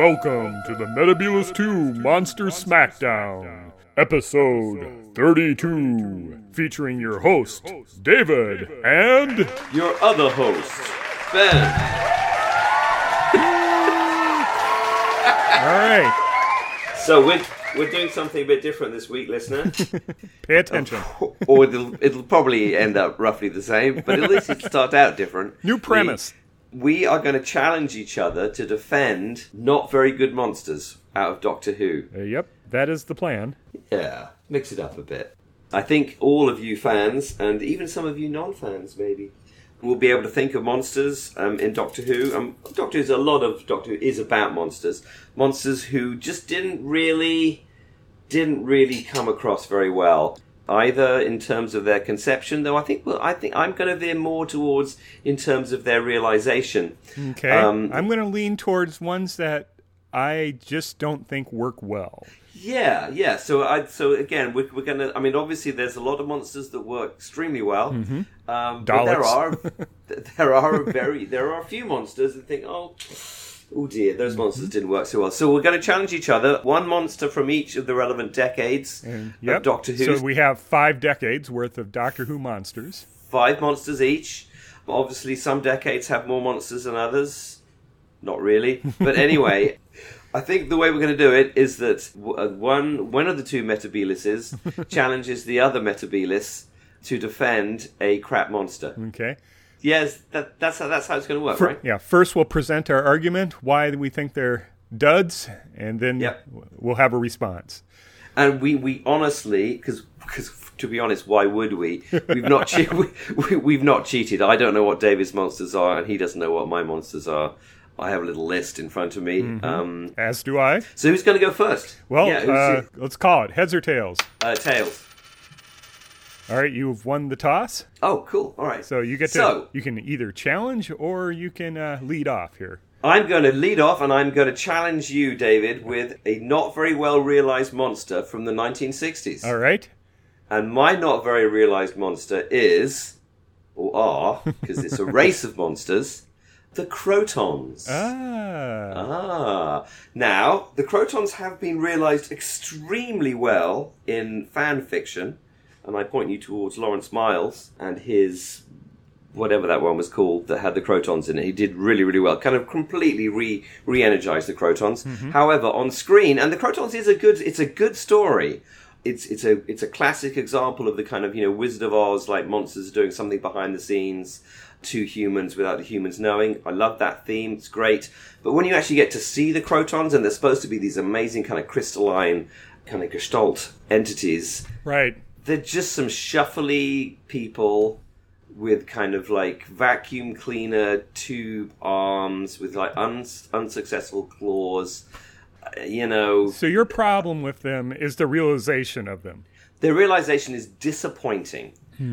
Welcome to the Metabolus 2 Monster Smackdown, episode 32, featuring your host, David, and. Your other host, Ben. All right, So we're, we're doing something a bit different this week, listener. pay attention. or it'll, it'll probably end up roughly the same, but at least it'll start out different. New premise. We, we are going to challenge each other to defend not very good monsters out of Doctor Who. Uh, yep, that is the plan. Yeah, mix it up a bit. I think all of you fans, and even some of you non-fans, maybe, will be able to think of monsters um, in Doctor Who. Um, Doctor Who's a lot of Doctor Who is about monsters, monsters who just didn't really, didn't really come across very well. Either in terms of their conception, though I think well, I think I'm going to veer more towards in terms of their realization. Okay, Um, I'm going to lean towards ones that I just don't think work well. Yeah, yeah. So, I so again, we're, we're gonna. I mean, obviously, there's a lot of monsters that work extremely well. Um, but there are there are very there are a few monsters that think, oh, oh dear, those monsters didn't work so well. So we're going to challenge each other. One monster from each of the relevant decades Yep. of Doctor Who. So we have five decades worth of Doctor Who monsters. five monsters each. Obviously, some decades have more monsters than others. Not really, but anyway, I think the way we're going to do it is that uh, one one of the two Metabeluses challenges the other Metabolus to defend a crap monster. Okay. Yes, that, that's how that's how it's going to work, Fir- right? Yeah, first we'll present our argument, why we think they're duds, and then Yep. we'll have a response. And we we honestly because. because To be honest, why would we? We've not che- we, we've not cheated. I don't know what David's monsters are, and he doesn't know what my monsters are. I have a little list in front of me. Um, As do I. So who's going to go first? Well, yeah, uh, let's call it heads or tails. uh, tails. All right, you've won the toss, Oh, cool. All right. so you get to So- you can either challenge or you can uh, lead off here. I'm going to lead off, and I'm going to challenge you, David, with a not very well realized monster from the 1960s. All right. And my not very realized monster is, or are, because it's a race of monsters, the Krotons. Ah. Ah. Now, the Krotons have been realized extremely well in fan fiction, and I point you towards Lawrence Miles and his whatever that one was called that had the Krotons in it. He did really, really well. Kind of completely re re-energized the Krotons. Mm-hmm. However, on screen, and the Krotons is a good it's a good story. It's it's a it's a classic example of the kind of, you know, Wizard of Oz like monsters doing something behind the scenes to humans without the humans knowing. I love that theme. It's great. But when you actually get to see the Krotons and they're supposed to be these amazing kind of crystalline kind of gestalt entities, Right. They're just some shuffly people with kind of like vacuum cleaner tube arms with like uns- unsuccessful claws. Uh, You know, So your problem with them is the realization of them. their realization is disappointing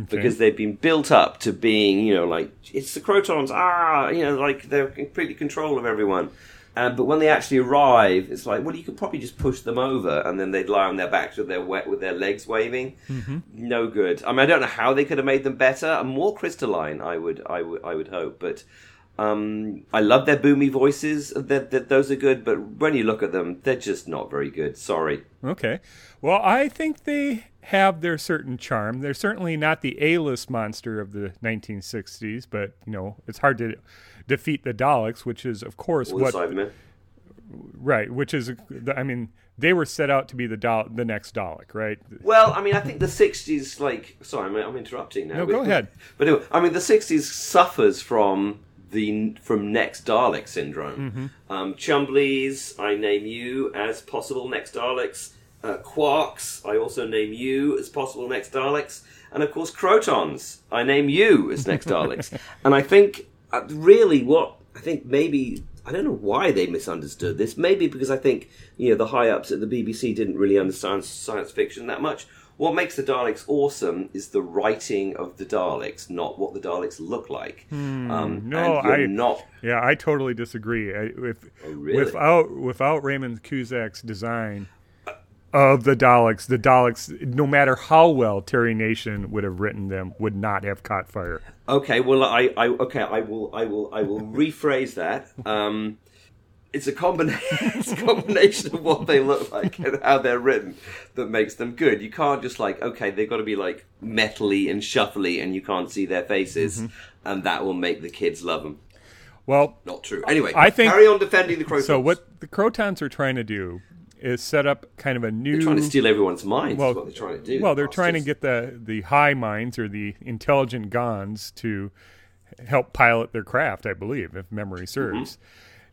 because they've been built up to being, you know, like it's the Krotons, ah, you know, like they're completely control of everyone. Um, but when they actually arrive, it's like, well, you could probably just push them over, and then they'd lie on their backs with their wet with their legs waving. No good. I mean, I don't know how they could have made them better and more crystalline. I would, I would, I would hope. But um, I love their boomy voices. That that those are good. But when you look at them, they're just not very good. Sorry. Okay. Well, I think they have their certain charm. They're certainly not the A-list monster of the 1960s, but you know, it's hard to defeat the Daleks, which is of course what right, which is I mean, they were set out to be the Dal- the next Dalek, right? Well, I mean, I think the '60s, like, sorry, I'm, I'm interrupting now. No, go ahead. But anyway, I mean, the '60s suffers from the from next Dalek syndrome. Mm-hmm. Um, Chumblies, I name you as possible next Daleks. Uh, Quarks, I also name you as possible next Daleks, and of course Krotons, I name you as next Daleks. and I think uh, really what I think maybe I don't know why they misunderstood this. Maybe because I think you know the high ups at the BBC didn't really understand science fiction that much. What makes the Daleks awesome is the writing of the Daleks, not what the Daleks look like. um, Hmm. no, and you're I- not. Yeah, I totally disagree. I, if, Oh, really? Without without Raymond Cusick's design of the Daleks, the Daleks, no matter how well Terry Nation would have written them, would not have caught fire. Okay, well, I, I, okay, I will, I will, I will rephrase that. Um, it's a combination it's a combination of what they look like and how they're written that makes them good. You can't just like okay, they've got to be like metally and shuffly, and you can't see their faces, Mm-hmm. and that will make the kids love them. Well, Not true. Anyway, I think- carry on defending the Krotons. so what the Krotons are trying to do is set up kind of a new They're trying to steal everyone's minds. well, is what they're trying to do. Well, they're trying to get the the high minds or the intelligent Gonds to help pilot their craft, I believe, if memory serves.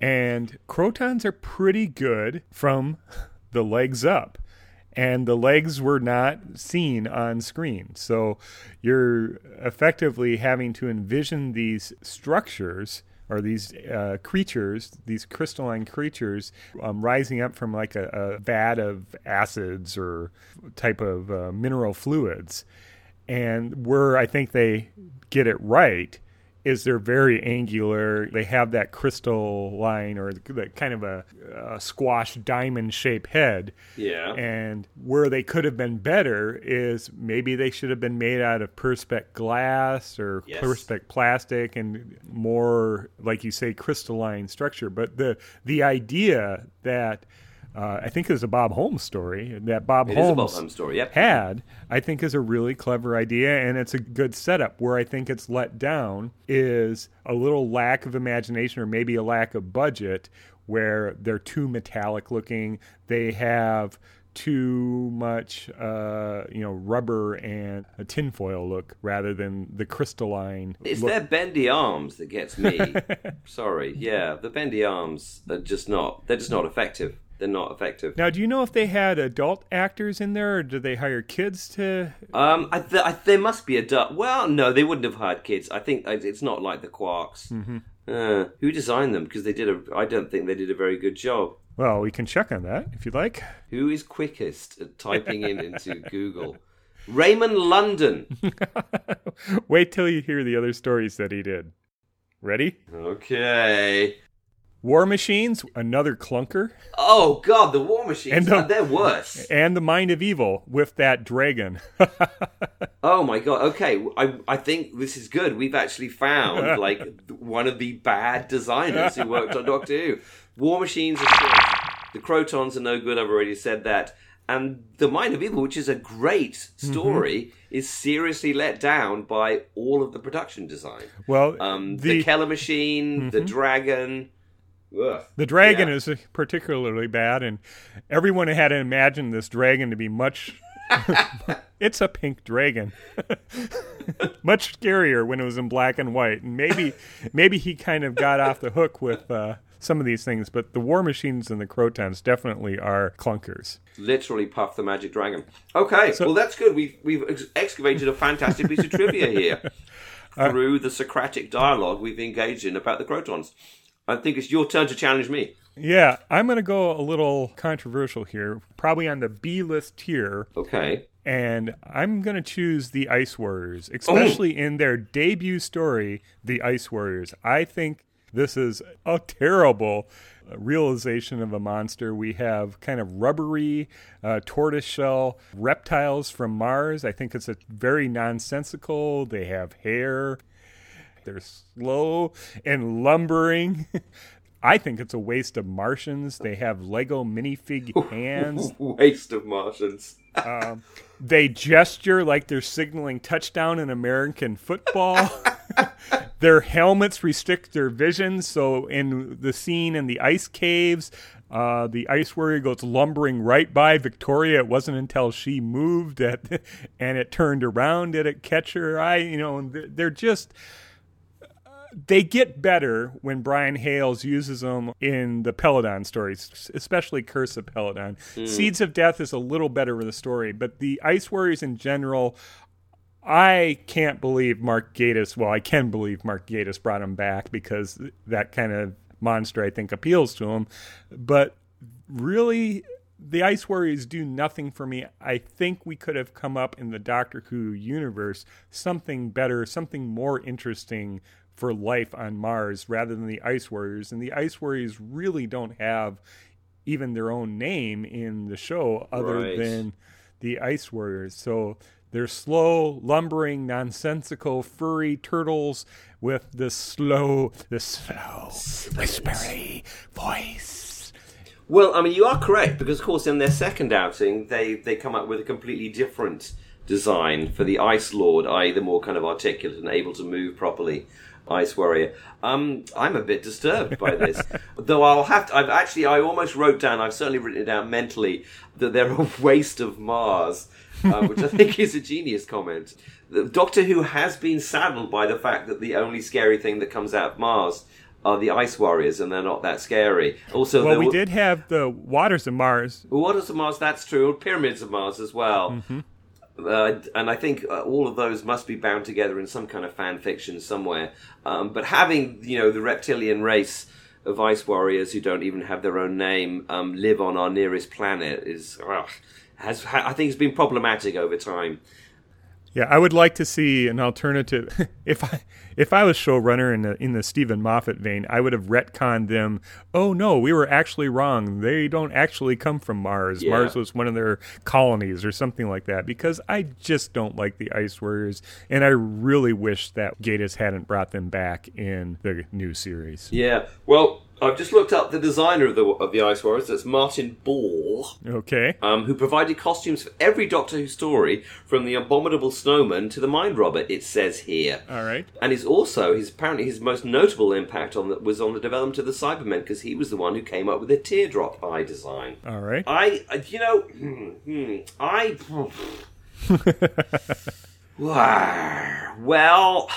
And Krotons are pretty good from the legs up. And the legs were not seen on screen. So you're effectively having to envision these structures or these uh, creatures, these crystalline creatures, um, rising up from like a, a vat of acids or type of uh, mineral fluids. And where I think they get it right is they're very angular. They have that crystal line or that kind of a, a squash diamond shaped head. Yeah. And where they could have been better is maybe they should have been made out of perspex glass or Yes. perspex plastic and more, like you say, crystalline structure. But the the idea that uh, I think it was a Bob Holmes story that Bob It Holmes Bob Holmes story. Yep. had, I think is a really clever idea and it's a good setup. Where I think it's let down is a little lack of imagination or maybe a lack of budget where they're too metallic looking. They have too much uh, you know rubber and a tinfoil look rather than the crystalline It's look. their bendy arms that gets me. Sorry, yeah, the bendy arms are just not. They're just not effective. They're not effective. now, do you know if they had adult actors in there, or did they hire kids to? Um, I th- I, there must be a du- well, no, they wouldn't have hired kids. I think it's not like the Quarks. Mm-hmm. Uh, who designed them? Because they did a. I don't think they did a very good job. Well, we can check on that if you'd like. Who is quickest at typing in into Google? Raymond London. Wait till you hear the other stories that he did. Ready? Okay. War Machines, another clunker, Oh God, the War Machines. And the- they're worse. and The Mind of Evil with that dragon. Oh my god. Okay, I I think this is good. We've actually found like one of the bad designers who worked on Doctor Who. War Machines are shit. The Krotons are no good. I've already said that. And the Mind of Evil, which is a great story, is seriously let down by all of the production design. well, Um, the, the, Mm-hmm. Keller Machine, the Dragon. Ugh. the dragon yeah. is particularly bad, and everyone had imagined this dragon to be much. it's a pink dragon. much scarier when it was in black and white, and maybe maybe he kind of got off the hook with uh, some of these things. But the War Machines and the Krotons definitely are clunkers. literally Puff the Magic Dragon. Okay, well that's good. We've we've ex- excavated a fantastic piece of trivia here through the Socratic dialogue we've engaged in about the Krotons. I think it's your turn to challenge me. Yeah, I'm going to go a little controversial here, probably on the B list tier, Okay. and I'm going to choose the Ice Warriors, especially in their debut story, The Ice Warriors. I think this is a terrible realization of a monster. We have kind of rubbery uh, tortoiseshell reptiles from Mars. I think it's a very nonsensical. They have hair. They're slow and lumbering. I think it's a waste of Martians. They have Lego minifig hands. Waste of Martians. They gesture like they're signaling touchdown in American football. their helmets restrict their vision. So, in the scene in the ice caves, uh, the ice warrior goes lumbering right by Victoria. It wasn't until she moved that, and it turned around did it catch her eye. You know, they're just they get better when Brian Hayles uses them in the Peladon stories, especially Curse of Peladon. Hmm. Seeds of Death is a little better with the story, but the Ice Warriors in general, I can't believe Mark Gatiss. Well, I can believe Mark Gatiss brought him back because that kind of monster I think appeals to him. But really, the Ice Warriors do nothing for me. I think we could have come up in the Doctor Who universe something better, something more interesting for life on Mars rather than the Ice Warriors. And the Ice Warriors really don't have even their own name in the show other Right. than the Ice Warriors. So They're slow, lumbering, nonsensical, furry turtles with the slow, the slow, whispery voice. Well, I mean, you are correct because, of course, in their second outing, they they come up with a completely different design for the Ice Lord, i.e., the more kind of articulate and able to move properly. Ice Warrior. Um, I'm a bit disturbed by this, though I'll have to. I've actually, I almost wrote down. I've certainly written it down mentally that they're a waste of Mars, uh, which I think is a genius comment. The Doctor Who has been saddled by the fact that the only scary thing that comes out of Mars are the Ice Warriors, and they're not that scary. Also, Well, we were- did have the waters of Mars. Waters of Mars, that's true. Pyramids of Mars as well. Uh, and I think uh, all of those must be bound together in some kind of fan fiction somewhere. Um, but having, you know, the reptilian race of ice warriors who don't even have their own name um, live on our nearest planet is, has, ha- I think it's been problematic over time. Yeah, I would like to see an alternative. if I if I was showrunner in the in the Steven Moffat vein, I would have retconned them. Oh no, we were actually wrong. They don't actually come from Mars. Yeah. Mars was one of their colonies or something like that. Because I just don't like the Ice Warriors, and I really wish that Gatiss hadn't brought them back in the new series. Yeah, well, I've just looked up the designer of the of the Ice Warriors. That's Martin Baugh. Okay. um, who provided costumes for every Doctor Who story, from the Abominable Snowman to the Mind Robber. It says here, All right. and he's also his apparently his most notable impact on was on the development of the Cybermen because he was the one who came up with the teardrop eye design. All right. I, uh, you know, hmm, hmm, I. well,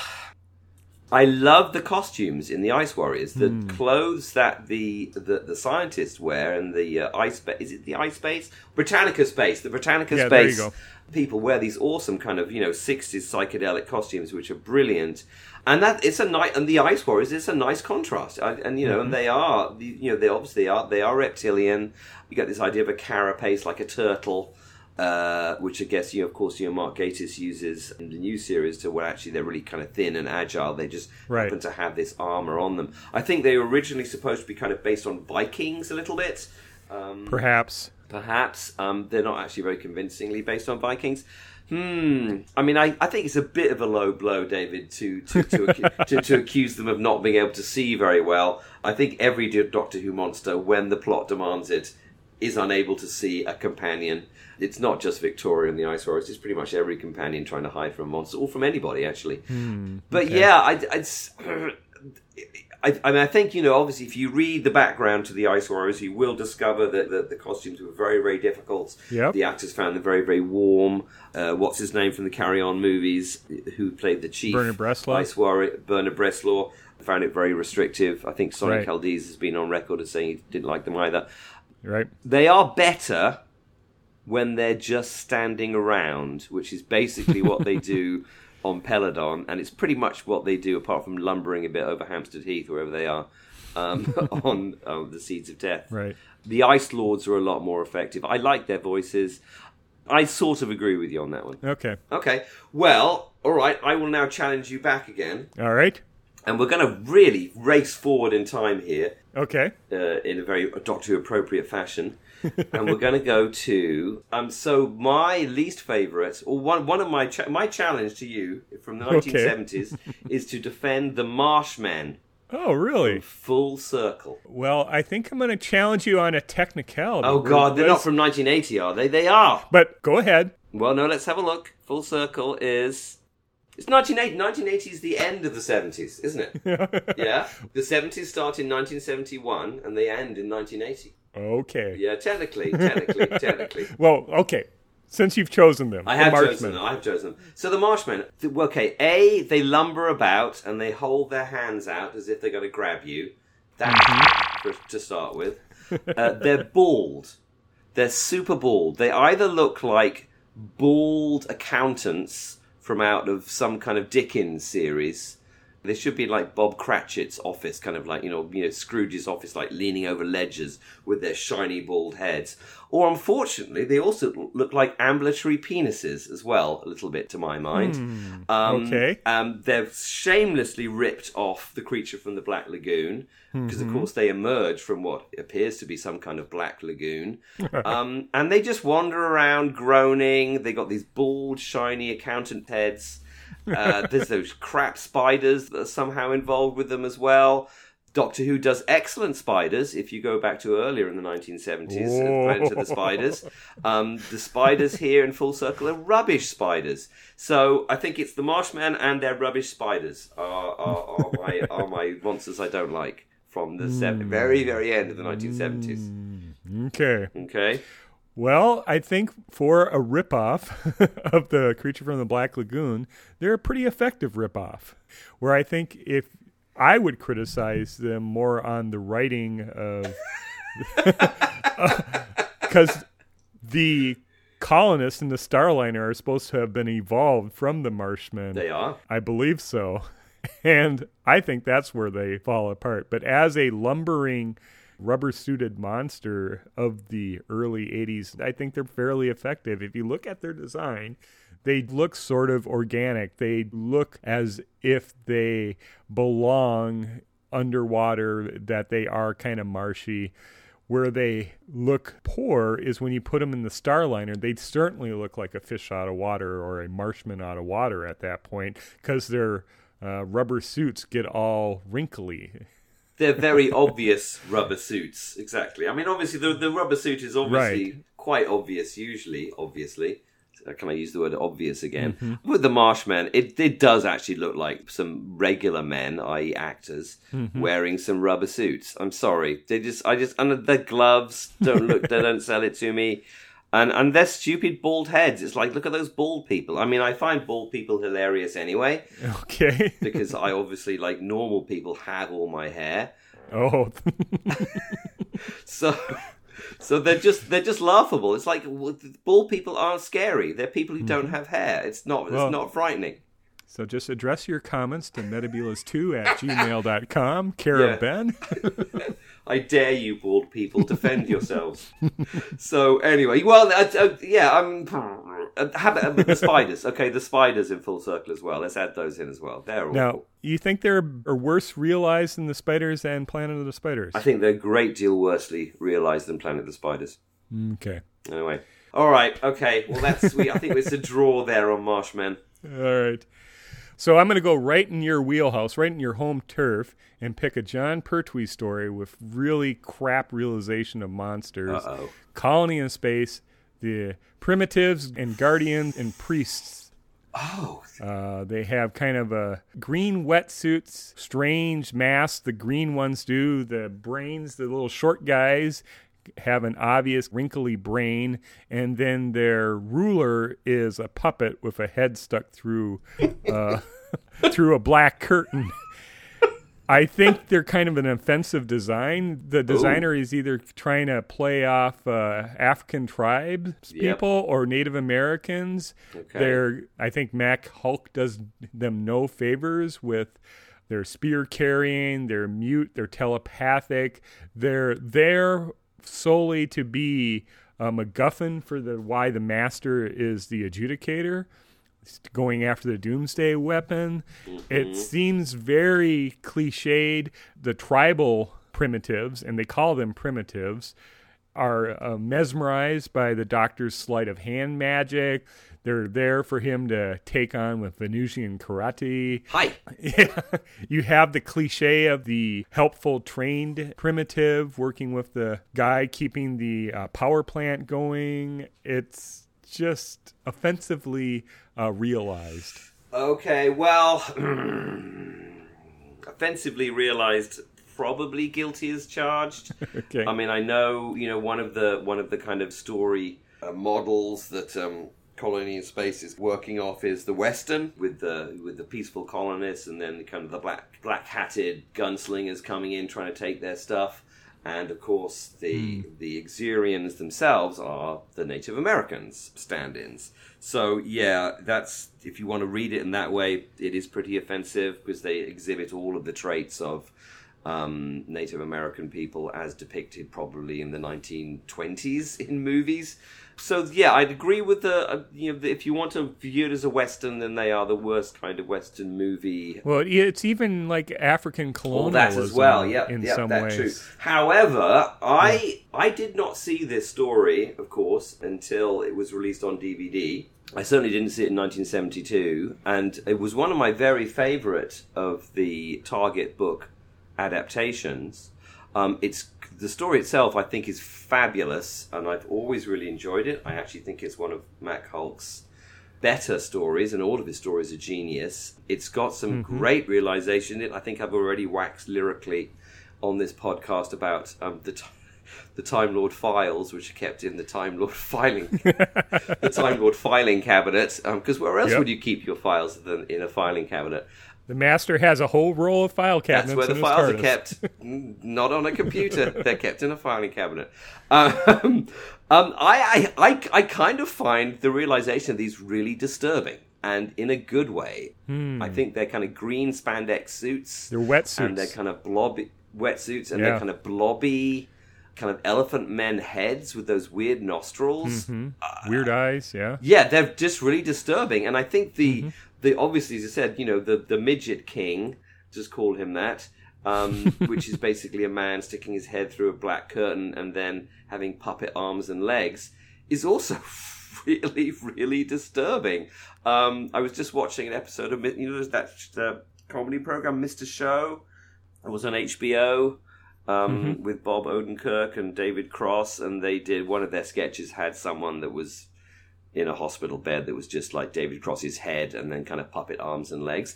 I love the costumes in the Ice Warriors. The Hmm. clothes that the, the the scientists wear and the uh, ice ba- is it the ice space Britannica space the Britannica Yeah, space people wear these awesome kind of you know 60s psychedelic costumes which are brilliant and that it's a night and the ice warriors it's a nice contrast I, and you know Mm-hmm. and they are you know they obviously are they are reptilian you get this idea of a carapace like a turtle uh, which I guess you, of course, you know, Mark Gatiss uses in the new series to where actually they're really kind of thin and agile. They just Right. happen to have this armor on them. I think they were originally supposed to be kind of based on Vikings a little bit. Um, Perhaps. perhaps um, they're not actually very convincingly based on Vikings. Hmm. I mean, I, I think it's a bit of a low blow, David, to to, to, acu- to to accuse them of not being able to see very well. I think every Doctor Who monster, when the plot demands it, is unable to see a companion. It's not just Victoria and the Ice Warriors; it's pretty much every companion trying to hide from a monster, or from anybody, actually. but yeah, I, it's. I, I mean, I think you know. Obviously, if you read the background to the Ice Warriors, you will discover that the, the costumes were very, very difficult. Yep. The actors found them very, very warm. Uh, what's his name from the Carry On movies? Who played the chief? Bernard Bresslaw? Ice Warrior. Bernard Bresslaw found it very restrictive. I think Sonny Right. Caldinez has been on record as saying he didn't like them either. Right. They are better when they're just standing around, which is basically what they do on Peladon, and it's pretty much what they do, apart from lumbering a bit over Hampstead Heath, wherever they are, um, on um, the Seeds of Death. Right. The Ice Lords are a lot more effective. I like their voices. I sort of agree with you on that one. Okay. Okay, well, all right. I will now challenge you back again, All right. and we're going to really race forward in time here Okay. uh, in a very Doctor Who appropriate fashion. And we're going to go to um. So my least favourite, or one one of my cha- my challenge to you from the Okay. 1970s is to defend the Marshmen Oh, really? full circle. Well, I think I'm going to challenge you on a technicality. Oh God, they're not from 1980, are they? They are. But go ahead. Well, no. Let's have a look. Full circle is. It's 1980. 1980 is the end of the 70s, isn't it? yeah. The 70s start in 1971 and they end in 1980. Okay. Yeah, technically, technically, technically. Well, okay. Since you've chosen them, I the have chosen them. I have chosen them. So the Marshmen, th- okay, A, they lumber about and they hold their hands out as if they're going to grab you. That for, to start with. Uh, they're bald. They're super bald. They either look like bald accountants from out of some kind of Dickens series. They should be like Bob Cratchit's office, kind of like you know, you know Scrooge's office, like leaning over ledgers with their shiny bald heads. Or unfortunately, they also look like ambulatory penises as well, a little bit to my mind. um, okay. Um, they've shamelessly ripped off the creature from the Black Lagoon because, of course, they emerge from what appears to be some kind of black lagoon, um, and they just wander around groaning. They got these bald, shiny accountant heads. Uh, there's those crap spiders that are somehow involved with them as well. Doctor Who does excellent spiders. If you go back to earlier in the 1970s, uh, Planet of the Spiders, um, the spiders here in Full Circle are rubbish spiders. So I think it's the Marshmen and their rubbish spiders are, are, are my are my monsters I don't like from the se- very very end of the 1970s. Okay. Okay. Well, I think for a ripoff of the creature from the Black Lagoon, they're a pretty effective ripoff. Where I think if I would criticize them more on the writing of, because the colonists in the Starliner are supposed to have been evolved from the Marshmen. They are. I believe so. And I think that's where they fall apart. But as a lumbering, rubber suited monster of the early 80s, I think they're fairly effective. If you look at their design, they look sort of organic. They look as if they belong underwater, that they are kind of marshy. Where they look poor is when you put them in the Starliner. They certainly look like a fish out of water or a marshman out of water at that point because their uh, rubber suits get all wrinkly. They're very obvious rubber suits. Exactly. I mean, obviously, the, the rubber suit is obviously Right. quite obvious, usually, obviously. Uh, Can I use the word obvious again? With the Marshmen, it, it does actually look like some regular men, i.e., actors, wearing some rubber suits. I'm sorry, they just, I just, and the gloves don't look, they don't sell it to me, and and their stupid bald heads. It's like, look at those bald people. I mean, I find bald people hilarious anyway Okay. because I obviously, like normal people, have all my hair. oh, So, so they're just they're just laughable. It's like bald people aren't scary. They're people who don't mm-hmm. have hair. It's not Well- it's not frightening. So just address your comments to metabulas2 at gmail.com. Care Yeah. of Ben. I dare you, bald people, defend yourselves. so anyway, well, uh, uh, yeah, I'm. Uh, about uh, the spiders? Okay, the spiders in full circle as well. Let's add those in as well. They're awful. Now, you think they're are worse realized than the spiders and Planet of the Spiders? I think they're a great deal worsely realised than Planet of the Spiders. Okay. Anyway, all right, okay. Well, that's sweet. I think it's a draw there on Marshmen. All right. So I'm going to go right in your wheelhouse, right in your home turf, and pick a Jon Pertwee story with really crap realization of monsters. Uh-oh. Colony in space, the primitives and guardians and priests. Oh, Uh, they have kind of a green wetsuits, strange masks. The green ones do. The brains, the little short guys, have an obvious wrinkly brain, and then their ruler is a puppet with a head stuck through uh, through a black curtain. I think they're kind of an offensive design. The designer is either trying to play off uh, African tribes Yep. people or Native Americans. Okay. They're, I think Mac Hulke does them no favors with their spear carrying. They're mute. They're telepathic. They're there solely to be a MacGuffin for the why the master is the adjudicator going after the doomsday weapon. It seems very cliched. The tribal primitives, and they call them primitives, are uh, mesmerized by the doctor's sleight of hand magic. They're there for him to take on with Venusian karate. hi. Yeah. you have the cliche of the helpful trained primitive working with the guy keeping the uh, power plant going. It's just offensively uh, realized. Okay, well, offensively realised, probably guilty as charged. Okay. I mean, I know you know one of the one of the kind of story uh, models that um, Colony in Space is working off is the Western with the with the peaceful colonists, and then kind of the black black hatted gunslingers coming in trying to take their stuff. and of course the the Xurians themselves are the Native Americans stand-ins. So yeah, that's if you want to read it in that way, it is pretty offensive because they exhibit all of the traits of um, Native American people as depicted probably in the 1920s in movies. So yeah, I'd agree with the uh, you know if you want to view it as a western, then they are the worst kind of western movie. Well, it's even like African All colonialism that as well, yeah, in yeah, some that's ways. true. However, I I did not see this story, of course, until it was released on DVD. I certainly didn't see it in 1972, and it was one of my very favourite of the Target book adaptations. Um, it's the story itself, I think, is fabulous, and I've always really enjoyed it. I actually think it's one of Mac Hulke's better stories, and all of his stories are genius. It's got some great realization in it. I think I've already waxed lyrically on this podcast about um, the. T- the Time Lord files, which are kept in the Time Lord filing, the Time Lord filing cabinet. Because where else Yep. would you keep your files than in a filing cabinet? The master has a whole roll of file cabinets. That's where the files are kept, not on a computer. They're kept in a filing cabinet. Um, um, I, I, I, I kind of find the realization of these really disturbing, and in a good way. I think they're kind of green spandex suits. Hmm. They're wetsuits. and they're kind of blobby wetsuits, and Yeah. they're kind of blobby, kind of elephant men heads with those weird nostrils. Mm-hmm. Weird eyes, yeah. Yeah, they're just really disturbing, and I think the Mm-hmm. The obviously, as I said, you know, the the midget king, just call him that, um, which is basically a man sticking his head through a black curtain and then having puppet arms and legs, is also really really disturbing. Um, I was just watching an episode of you know that uh, comedy program Mr. Show. It was on HBO um, with Bob Odenkirk and David Cross, and they did one of their sketches had someone that was in a hospital bed that was just like David Cross's head and then kind of puppet arms and legs.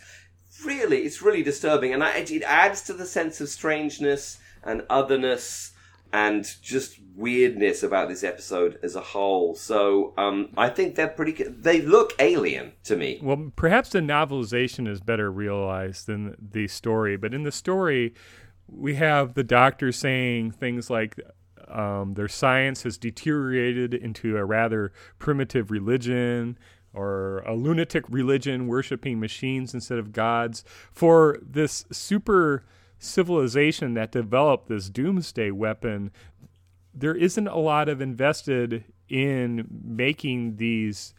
Really, it's really disturbing, and it adds to the sense of strangeness and otherness and just weirdness about this episode as a whole. So um, I think they're pretty. They look alien to me. Well, perhaps the novelization is better realized than the story. But in the story, we have the doctor saying things like um, their science has deteriorated into a rather primitive religion or a lunatic religion worshiping machines instead of gods. For this super civilization that developed this doomsday weapon, there isn't a lot of invested in making these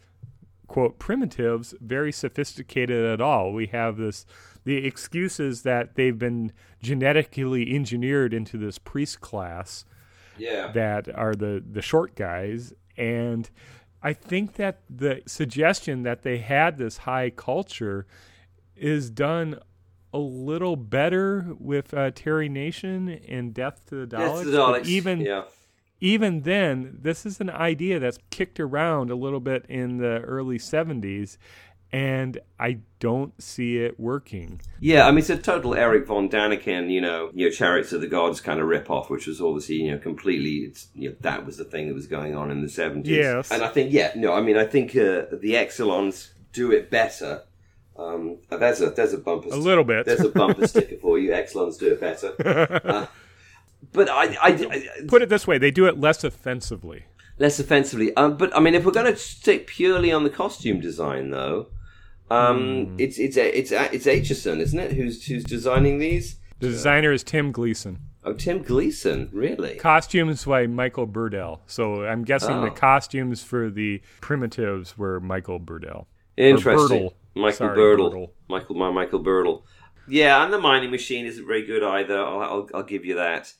quote primitives very sophisticated at all. We have this the excuses that they've been genetically engineered into this priest class Yeah. that are the the short guys and I think that the suggestion that they had this high culture is done a little better with uh, Terry Nation and Death to the Daleks. Daleks. even yeah. even then, this is an idea that's kicked around a little bit in the early 70s, and I don't see it working. Yeah, I mean it's a total Erich von Däniken, you know, you know, Chariots of the Gods kind of rip off, which was obviously you know completely. It's, you know, that was the thing that was going on in the seventies. Yes. and I think yeah, no, I mean I think uh, the Exxilons do it better. Um, there's a there's a bumper A little bit. there's a bumper sticker for you. Exxilons do it better. Uh, but I, I, I Put it this way they do it less offensively. less offensively. Um, but I mean, if we're going to stick purely on the costume design, though, um, it's it's it's it's Aitchison, isn't it? Who's who's designing these? The designer is Tim Gleeson. Oh, Tim Gleeson, really? Costumes by Michael Burdle. So I'm guessing the Oh. costumes for the primitives were Michael Burdle. Interesting. Birdle. Michael Sorry, Birdle. Birdle. Michael, my Michael Birdle. Yeah, and the mining machine isn't very good either. I'll, I'll, I'll give you that.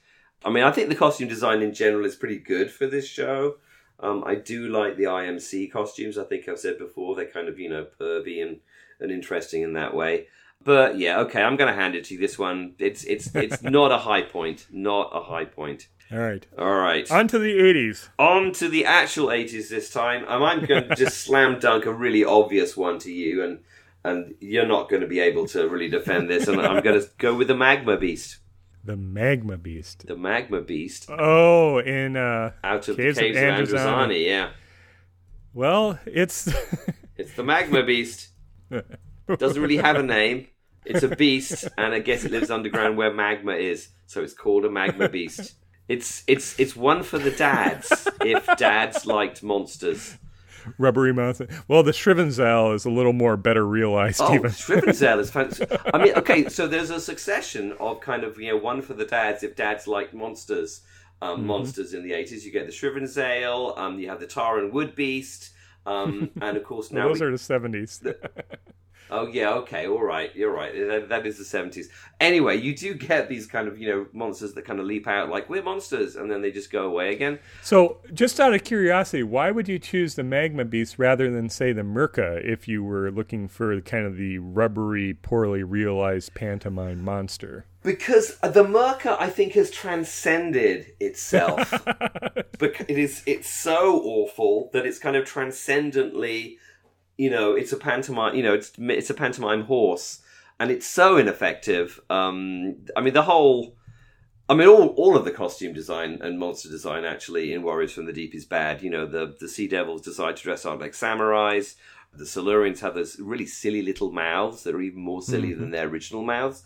I mean, I think the costume design in general is pretty good for this show. Um, I do like the IMC costumes. I think I've said before they're kind of you know pervy and, and interesting in that way. But yeah, okay, I'm going to hand it to you. This one, it's it's it's not a high point, not a high point. All right. All right, On to the 80s. on to the actual 80s this time. Um, I'm going to just slam dunk a really obvious one to you, and and you're not going to be able to really defend this. And I'm going to go with the Magma Beast. The Magma Beast. The Magma Beast Oh, in uh out of Caves the Caves of Androzani. Androzani. Yeah, well, it's it's the Magma Beast. Doesn't really have a name. It's a beast, and I guess it lives underground where magma is, so it's called a Magma Beast. It's it's it's one for the dads if dads liked monsters. Rubbery mouth. Well, the Shrivenzale is a little more better realized. Oh, even. Shrivenzale is fantastic. I mean, okay, so there's a succession of kind of you know one for the dads if dads like monsters. Um, Mm-hmm. Monsters in the 80s. You get the Shrivenzale, um, you have the Taran Wood Beast, um, and of course now Those we- are the seventies. Oh yeah, okay, all right, you're right. That, that is the seventies. Anyway, you do get these kind of you know monsters that kind of leap out like we're monsters, and then they just go away again. So, just out of curiosity, why would you choose the magma beast rather than say the Myrka if you were looking for kind of the rubbery, poorly realized pantomime monster? Because the Myrka, I think, has transcended itself. because it is, it's so awful that it's kind of transcendently, you know, it's a pantomime. You know, it's it's a pantomime horse, and it's so ineffective. Um, I mean, the whole. I mean, all, all of the costume design and monster design actually in Warriors from the Deep is bad. You know, the, the Sea Devils decide to dress up like samurais. The Silurians have those really silly little mouths that are even more silly than their original mouths.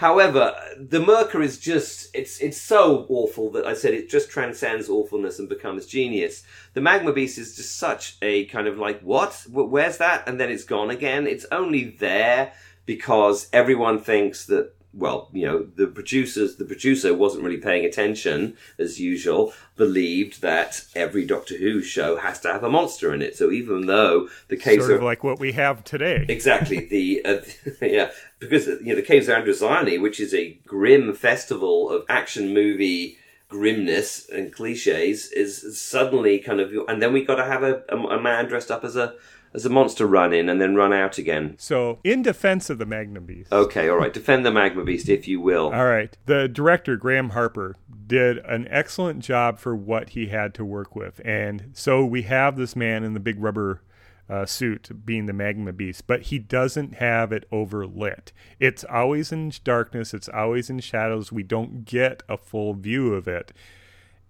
However, the Myrka is just, it's, it's so awful that I said it just transcends awfulness and becomes genius. The Magma Beast is just such a kind of like, what? Where's that? And then it's gone again. It's only there because everyone thinks that well, you know, the producers, the producer wasn't really paying attention as usual, believed that every Doctor Who show has to have a monster in it. So even though the caves Sort are of like what we have today. exactly the uh, yeah because you know the caves of Androzani, which is a grim festival of action movie grimness and cliches, is suddenly kind of and then we got to have a, a, a man dressed up as a as a monster run in and then run out again. So, in defense of the Magma Beast, Okay, all right, defend the magma beast if you will. All right. The director, Graham Harper, did an excellent job for what he had to work with. And so we have this man in the big rubber uh, suit being the magma beast, but he doesn't have it overlit. It's always in darkness, it's always in shadows. We don't get a full view of it.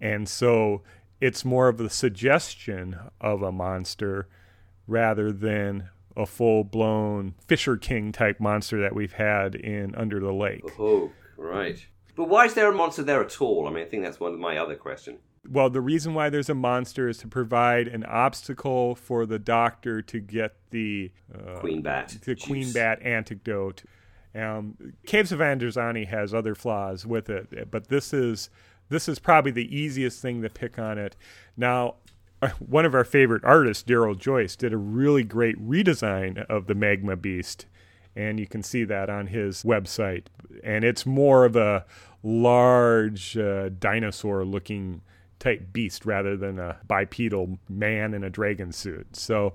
And so it's more of a suggestion of a monster rather than a full blown Fisher King type monster that we've had in Under the Lake. Oh, right. But why is there a monster there at all? I mean, I think that's one of my other question. Well, the reason why there's a monster is to provide an obstacle for the doctor to get the uh, Queen Bat. the. Queen Bat antidote. Um, Caves of Androzani has other flaws with it, but this is this is probably the easiest thing to pick on it. Now, one of our favorite artists, Daryl Joyce, did a really great redesign of the Magma Beast, and you can see that on his website. And it's more of a large uh, dinosaur-looking type beast rather than a bipedal man in a dragon suit. So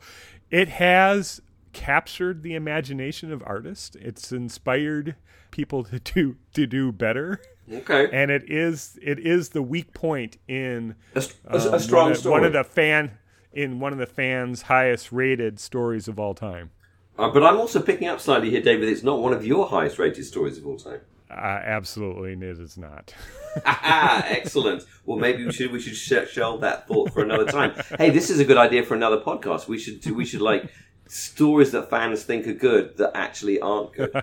it has captured the imagination of artists. It's inspired people to do to do better. Okay. And it is it is the weak point in A, a, um, a strong one of, story. one of the fan in one of the fans' highest rated stories of all time. Uh, but I'm also picking up slightly here, David. It's not one of your highest rated stories of all time. Uh, absolutely, it is not. ah, excellent. Well, maybe we should we should sh- shelve that thought for another time. Hey, this is a good idea for another podcast. We should we should like stories that fans think are good that actually aren't good.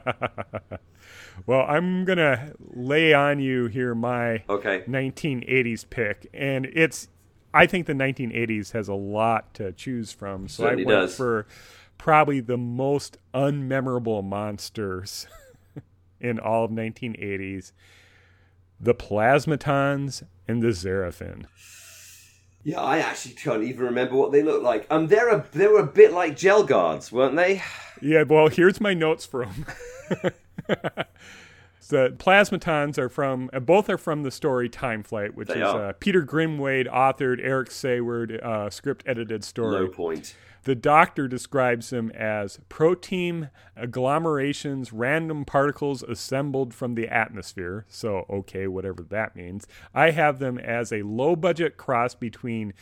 Well, I'm gonna lay on you here my Okay. 1980s pick, and it's. I think the 1980s has a lot to choose from, so Certainly I went does. for probably the most unmemorable monsters in all of 1980s: the Plasmatons and the Xeraphin. Yeah, I actually can't even remember what they look like. Um, they're a they were a bit like Gell Guards, weren't they? Yeah, well, here's my notes from. the Plasmatons are from, uh, both are from the story Time Flight, which They is uh, Peter Grimwade authored, Eric Saward uh, script edited story. Low point. The doctor describes them as protein agglomerations, random particles assembled from the atmosphere. So, okay, whatever that means. I have them as a low budget cross between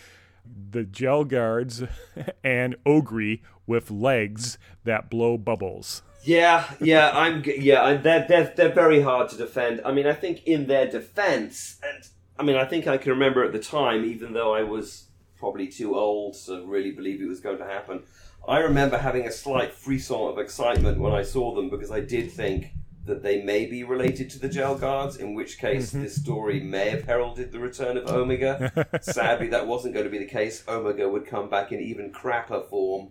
the Gell Guards and Ogri with legs that blow bubbles. Yeah, yeah, I'm. Yeah, I, they're they're they're very hard to defend. I mean, I think in their defense, and I mean, I think I can remember at the time, even though I was probably too old to really believe it was going to happen. I remember having a slight frisson of excitement when I saw them because I did think that they may be related to the Gell Guards, in which case Mm-hmm. this story may have heralded the return of Omega. Sadly, that wasn't going to be the case. Omega would come back in even crapper form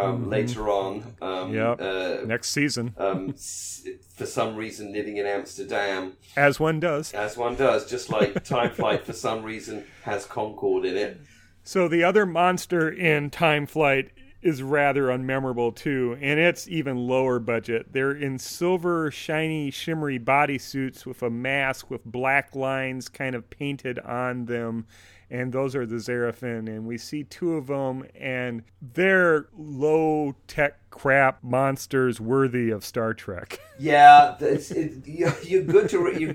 um, later on. Um, Mm-hmm. Yep. uh, Next season, um, for some reason, living in Amsterdam, as one does. as one does, just like Time Flight for some reason has Concorde in it. So the other monster in Time Flight is rather unmemorable too, and it's even lower budget. They're in silver, shiny, shimmery bodysuits with a mask with black lines kind of painted on them. And those are the Xeraphin, and we see two of them, and they're low tech crap monsters worthy of Star Trek. Yeah, it, you're, good to re- you're,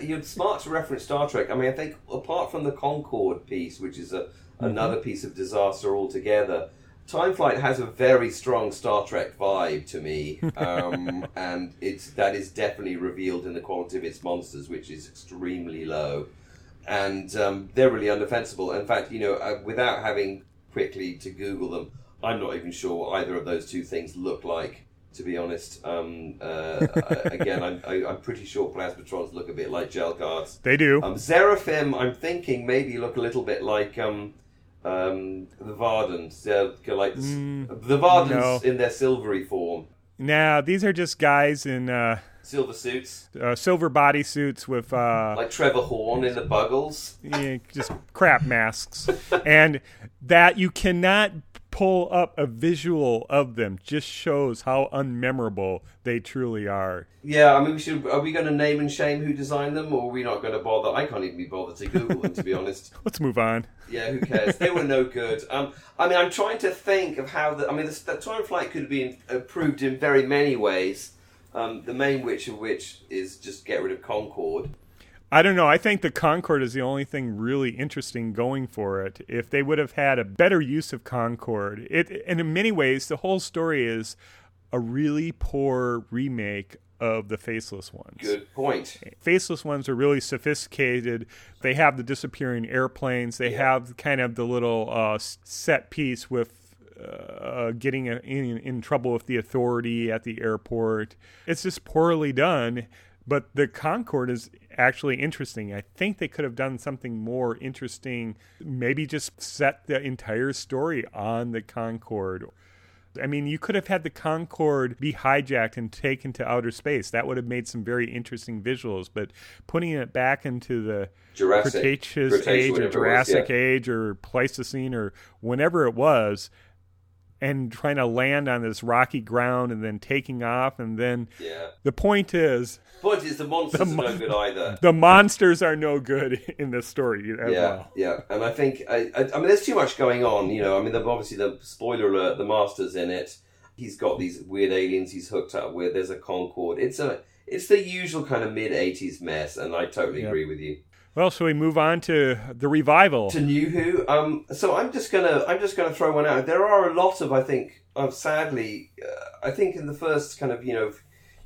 you're smart to reference Star Trek. I mean, I think apart from the Concorde piece, which is a another piece of disaster altogether, Time Flight has a very strong Star Trek vibe to me, um, and it's that is definitely revealed in the quality of its monsters, which is extremely low, and um, they're really undefensible. In fact, you know, uh, without having quickly to Google them, I'm not even sure what either of those two things look like. To be honest, um, uh, again, I'm, I, I'm pretty sure Plasmatons look a bit like Gell Guards. They do. Um, Xeraphin, I'm thinking maybe look a little bit like um, um, the Vardans. They're like the, the Vardans no. in their silvery form, now, these are just guys in uh, silver suits, uh, silver bodysuits with uh, like Trevor Horn in the Buggles. yeah, just crap masks, and that you cannot pull up a visual of them just shows how unmemorable they truly are. Yeah, I mean, we should. Are we going to name and shame who designed them, or are we not going to bother? I can't even be bothered to Google them, to be honest. Let's move on. Yeah, who cares? they were no good. Um, I mean, I'm trying to think of how the. I mean, the, the time flight could have been improved in very many ways. Um, the main which of which is just get rid of Concorde. I don't know. I think the Concorde is the only thing really interesting going for it. If they would have had a better use of Concorde, it and in many ways the whole story is a really poor remake of the Faceless ones. Good point. Faceless ones are really sophisticated. They have the disappearing airplanes. They have kind of the little uh, set piece with uh, getting in, in trouble with the authority at the airport. It's just poorly done. But the Concorde is actually interesting. I think they could have done something more interesting. Maybe just set the entire story on the Concorde. I mean, you could have had the Concorde be hijacked and taken to outer space. That would have made some very interesting visuals. But putting it back into the Jurassic. Cretaceous Cretaceous, age or it was, Jurassic yeah. age or Pleistocene or whenever it was, and trying to land on this rocky ground and then taking off, and then Yeah. the point is Point is, the monsters are no good either. the monsters are no good in this story Yeah, well. yeah, and I think I, I, I mean, there's too much going on. You know, I mean, the, obviously the spoiler alert: the master's in it. He's got these weird aliens he's hooked up with. There's a Concorde It's a it's the usual kind of mid '80s mess, and I totally agree with you. Well, so we move on to the revival? To New Who, um, so I'm just gonna I'm just gonna throw one out. There are a lot of I think of sadly, uh, I think in the first kind of you know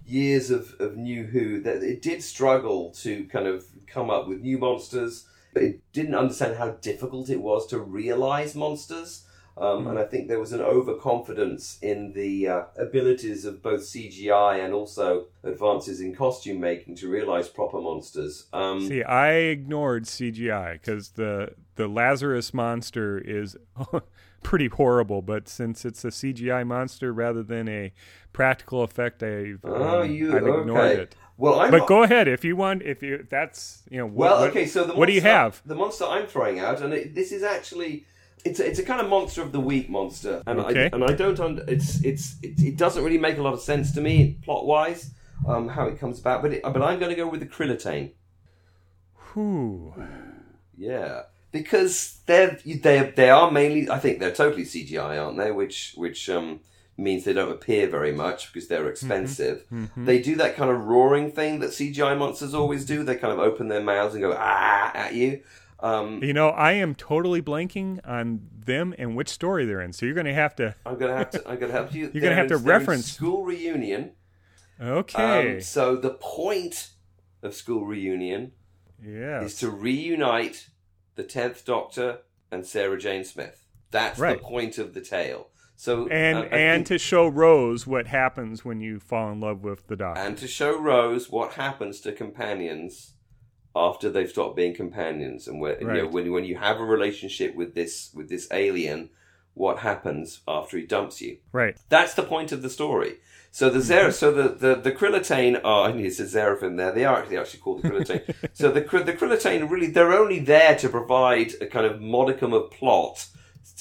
years of, of New Who that it did struggle to kind of come up with new monsters. It didn't understand how difficult it was to realize monsters. Um, And I think there was an overconfidence in the uh, abilities of both CGI and also advances in costume making to realize proper monsters. Um, See, I ignored CGI because the the Lazarus monster is pretty horrible. But since it's a CGI monster rather than a practical effect, I've, Oh, um, you I've ignored okay? it. Well, I'm But go ahead if you want. If you that's you know. What, Well, what- okay. So the what do you have? The monster I'm throwing out, and it, this is actually it's a, it's a kind of monster of the week monster, and Okay. I and I don't under, it's it's it, it doesn't really make a lot of sense to me plot wise um, how it comes about, but it, but I'm going to go with the Krillitane. Whew. Yeah, because they're they they are mainly I think they're totally CGI, aren't they? Which which um, means they don't appear very much because they're expensive. They do that kind of roaring thing that CGI monsters always do. They kind of open their mouths and go ah at you. Um, You know, I am totally blanking on them and which story they're in. So you're going to have to. I'm gonna have to. I'm gonna have to. You're have to they're in reference. school reunion. Okay. Um, so the point of school reunion yeah. is to reunite the Tenth Doctor and Sarah Jane Smith. That's Right. the point of the tale. So And uh, and think- to show Rose what happens when you fall in love with the doctor. and to show Rose what happens to companions after they've stopped being companions, and where, you know, when when you have a relationship with this with this alien, what happens after he dumps you? right. That's the point of the story. So the mm-hmm. Zer- so the the the Krillitane are, oh, and it says Xeraphin there. They are actually actually called the Krillitane. so the the Krillitane really they're only there to provide a kind of modicum of plot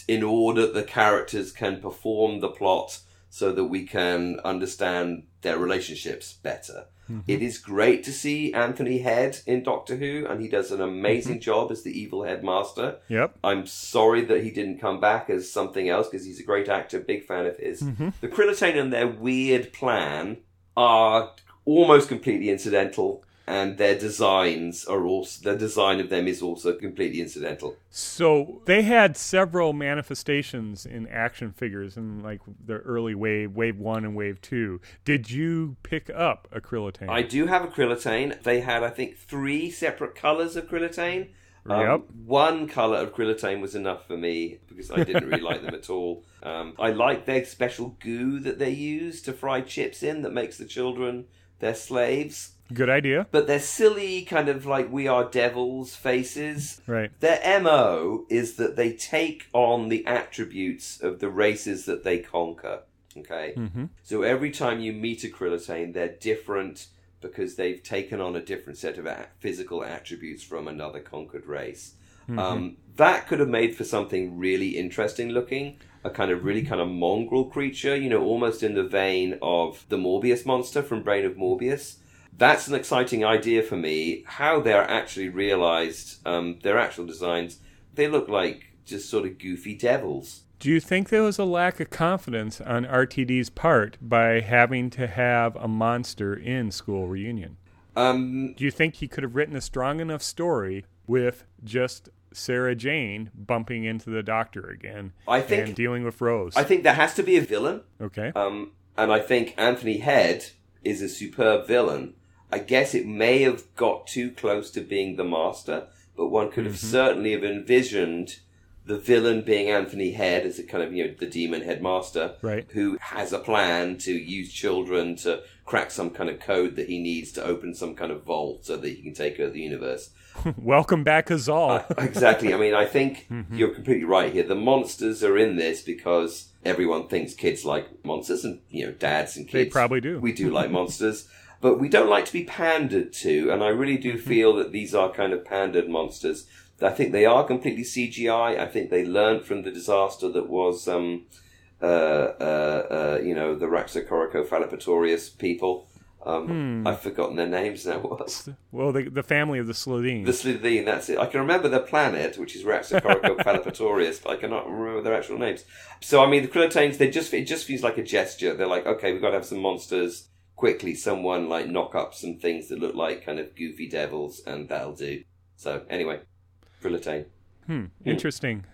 in order that the characters can perform the plot so that we can understand their relationships better. Mm-hmm. It is great to see Anthony Head in Doctor Who, and he does an amazing mm-hmm. job as the evil headmaster. Yep. I'm sorry that he didn't come back as something else because he's a great actor, big fan of his. Mm-hmm. The Krillitane and their weird plan are almost completely incidental, and their designs are also the design of them is also completely incidental. So they had several manifestations in action figures in like the early wave, wave one and wave two. Did you pick up a Krillitane? I do have a Krillitane. They had, I think, three separate colours of Krillitane. Um, Yep. One colour of Krillitane was enough for me because I didn't really like them at all. Um, I like their special goo that they use to fry chips in that makes the children their slaves. Good idea. But they're silly, kind of like we are devils faces. Right. Their MO is that they take on the attributes of the races that they conquer. Okay? Mm-hmm. So every time you meet a Krillitane, they're different because they've taken on a different set of a- physical attributes from another conquered race. Um, that could have made for something really interesting looking. A kind of really kind of mongrel creature, you know, almost in the vein of the Morbius monster from Brain of Morbius. That's an exciting idea for me. How they're actually realized, um, their actual designs, they look like just sort of goofy devils. Do you think there was a lack of confidence on RTD's part by having to have a monster in School Reunion? Um, Do you think he could have written a strong enough story with just Sarah Jane bumping into the doctor again I think- and dealing with Rose? I think there has to be a villain. okay. Um, and I think Anthony Head is a superb villain. I guess it may have got too close to being the master, but one could have certainly have envisioned the villain being Anthony Head as a kind of, you know, the demon headmaster Right. who has a plan to use children to crack some kind of code that he needs to open some kind of vault so that he can take over the universe. Welcome back, Azal. exactly. I mean, I think Mm-hmm. you're completely right here. The monsters are in this because everyone thinks kids like monsters, and you know, dads and They kids. probably do. We do like monsters, but we don't like to be pandered to. And I really do Mm-hmm. feel that these are kind of pandered monsters. I think they are completely CGI. I think they learned from the disaster that was, um, uh, uh, uh, you know, the Raxacoricofallapatorius people. Um, Hmm. I've forgotten their names now. What? well, the, the family of the Slitheen. The Slitheen, that's it. I can remember the planet, which is Raxacoricofallapatorius, but I cannot remember their actual names. So, I mean, the Krillitanes, they just, it just feels like a gesture. They're like, okay, we've got to have some monsters. Quickly, someone, like, knock up some things that look like kind of goofy devils, and that'll do. So, anyway, Krillitane. Hmm, interesting.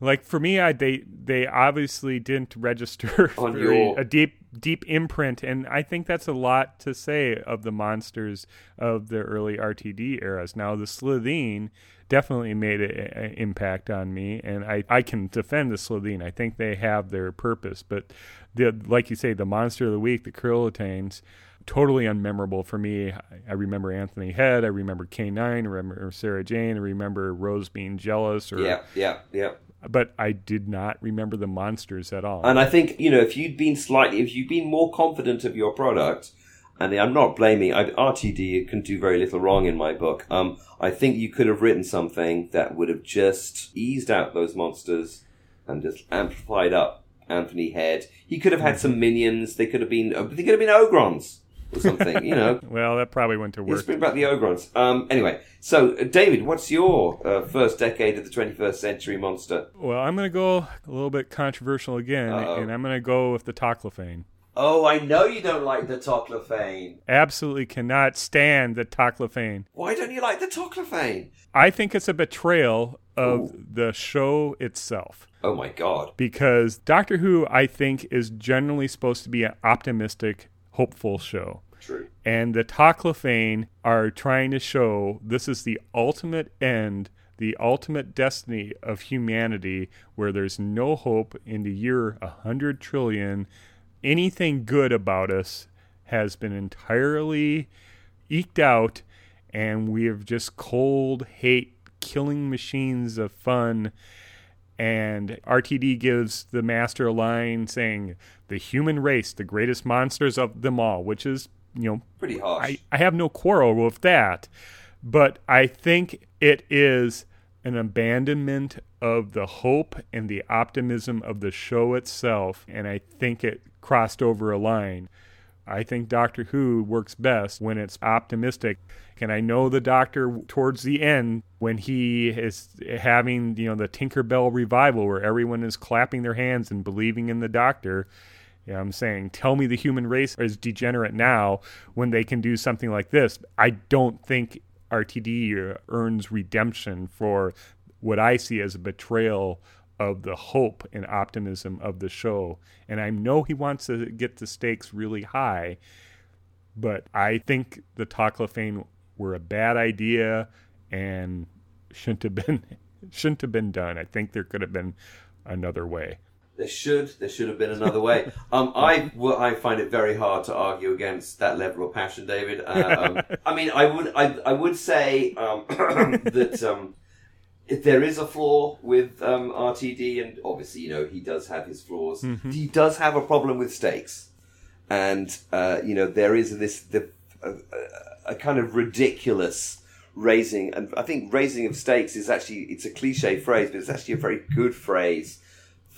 Like for me, I they they obviously didn't register On your- a deep deep imprint, and I think that's a lot to say of the monsters of the early RTD eras. Now the Slitheen definitely made an impact on me, and I I can defend the Slitheen. I think they have their purpose, but the like you say, the monster of the week, the Krillitanes. Totally unmemorable for me. I- I remember Anthony Head. I remember K9. I remember Sarah Jane. I remember Rose being jealous. Or Yeah, yeah, yeah. But I did not remember the monsters at all. And I think, you know, if you'd been slightly, if you'd been more confident of your product, and I'm not blaming, I, RTD can do very little wrong in my book. Um, I think you could have written something that would have just eased out those monsters and just amplified up Anthony Head. He could have had some minions. They could have been, uh, they could have been Ogrons or something, you know. well, that probably went to work. bring about the Ogrons. Um, anyway, so uh, David, what's your uh, first decade of the 21st century monster? Well, I'm going to go a little bit controversial again, Uh-oh. and I'm going to go with the Toclafane. Oh, I know you don't like the Toclafane. Absolutely cannot stand the Toclafane. Why don't you like the Toclafane? I think it's a betrayal of the show itself. Oh my god. Because Doctor Who, I think, is generally supposed to be an optimistic, hopeful show. True. And the Toclafane are trying to show this is the ultimate end the ultimate destiny of humanity where there's no hope in the year 100 trillion. Anything good about us has been entirely eked out, and we have just cold hate killing machines of fun. And RTD gives the master a line saying, The human race, the greatest monsters of them all, which is, you know, Pretty harsh. I, I have no quarrel with that. But I think it is an abandonment of the hope and the optimism of the show itself. And I think it crossed over a line. I think Doctor Who works best when it's optimistic. And I know the Doctor towards the end when he is having, you know, the Tinkerbell revival where everyone is clapping their hands and believing in the Doctor. You know, I'm saying, tell me the human race is degenerate now when they can do something like this. I don't think RTD earns redemption for what I see as a betrayal of the hope and optimism of the show. And I know he wants to get the stakes really high, but I think the Toclafane were a bad idea and shouldn't have been shouldn't have been done. I think there could have been another way. There should there should have been another way. Um, I well, I find it very hard to argue against that level of passion, David. Uh, um, I mean, I would I, I would say um, that um, if there is a flaw with um, RTD, and obviously you know he does have his flaws. He does have a problem with stakes, and uh, you know there is this the a, a kind of ridiculous raising, and I think raising of stakes is actually it's a cliche phrase, but it's actually a very good phrase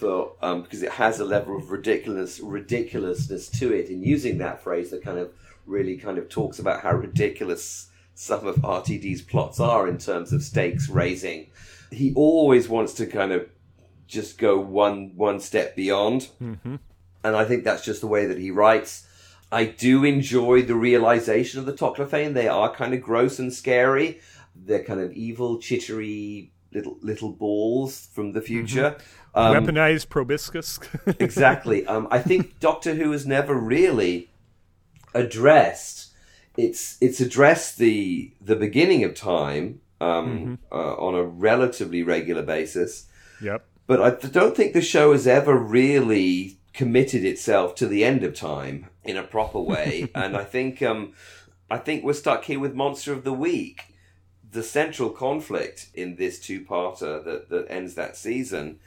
for um, because it has a level of ridiculous ridiculousness to it. In using that phrase, that kind of really kind of talks about how ridiculous some of RTD's plots are in terms of stakes raising. He always wants to kind of just go one one step beyond, and I think that's just the way that he writes. I do enjoy the realization of the Toclafane. They are kind of gross and scary. They're kind of evil, chittery little little balls from the future. Um, Weaponized proboscis. exactly. Um, I think Doctor Who has never really addressed. It's it's addressed the the beginning of time um, uh, on a relatively regular basis, yep. but I don't think the show has ever really committed itself to the end of time in a proper way. and I think um, I think we're stuck here with Monster of the Week. The central conflict in this two-parter that, that ends that season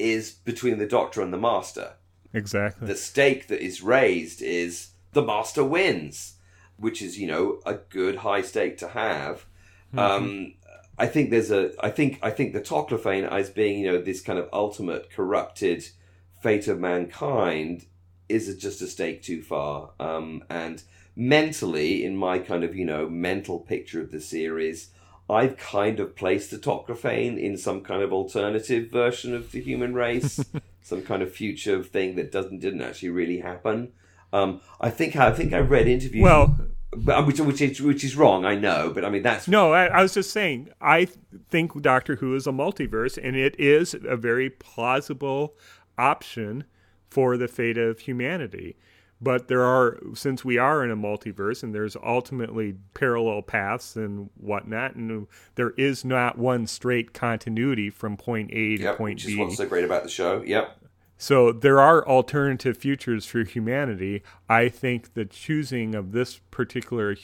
is between the Doctor and the Master Exactly. the stake that is raised is the master wins, which is you know a good high stake to have. Um, I think there's a I think I think the Toclafane as being you know this kind of ultimate corrupted fate of mankind is just a stake too far. Um, and mentally, in my kind of you know mental picture of the series. I've kind of placed the Toclafane in some kind of alternative version of the human race, some kind of future thing that doesn't didn't actually really happen. Um, I think I think I read interviews. Well, but, which which is which is wrong, I know, but I mean that's No, I, I was just saying. I think Doctor Who is a multiverse, and it is a very plausible option for the fate of humanity. But there are, since we are in a multiverse, and there's ultimately parallel paths and whatnot, and there is not one straight continuity from point A to yep, point which B. is what's so great about the show. Yep. So there are alternative futures for humanity. I think the choosing of this particular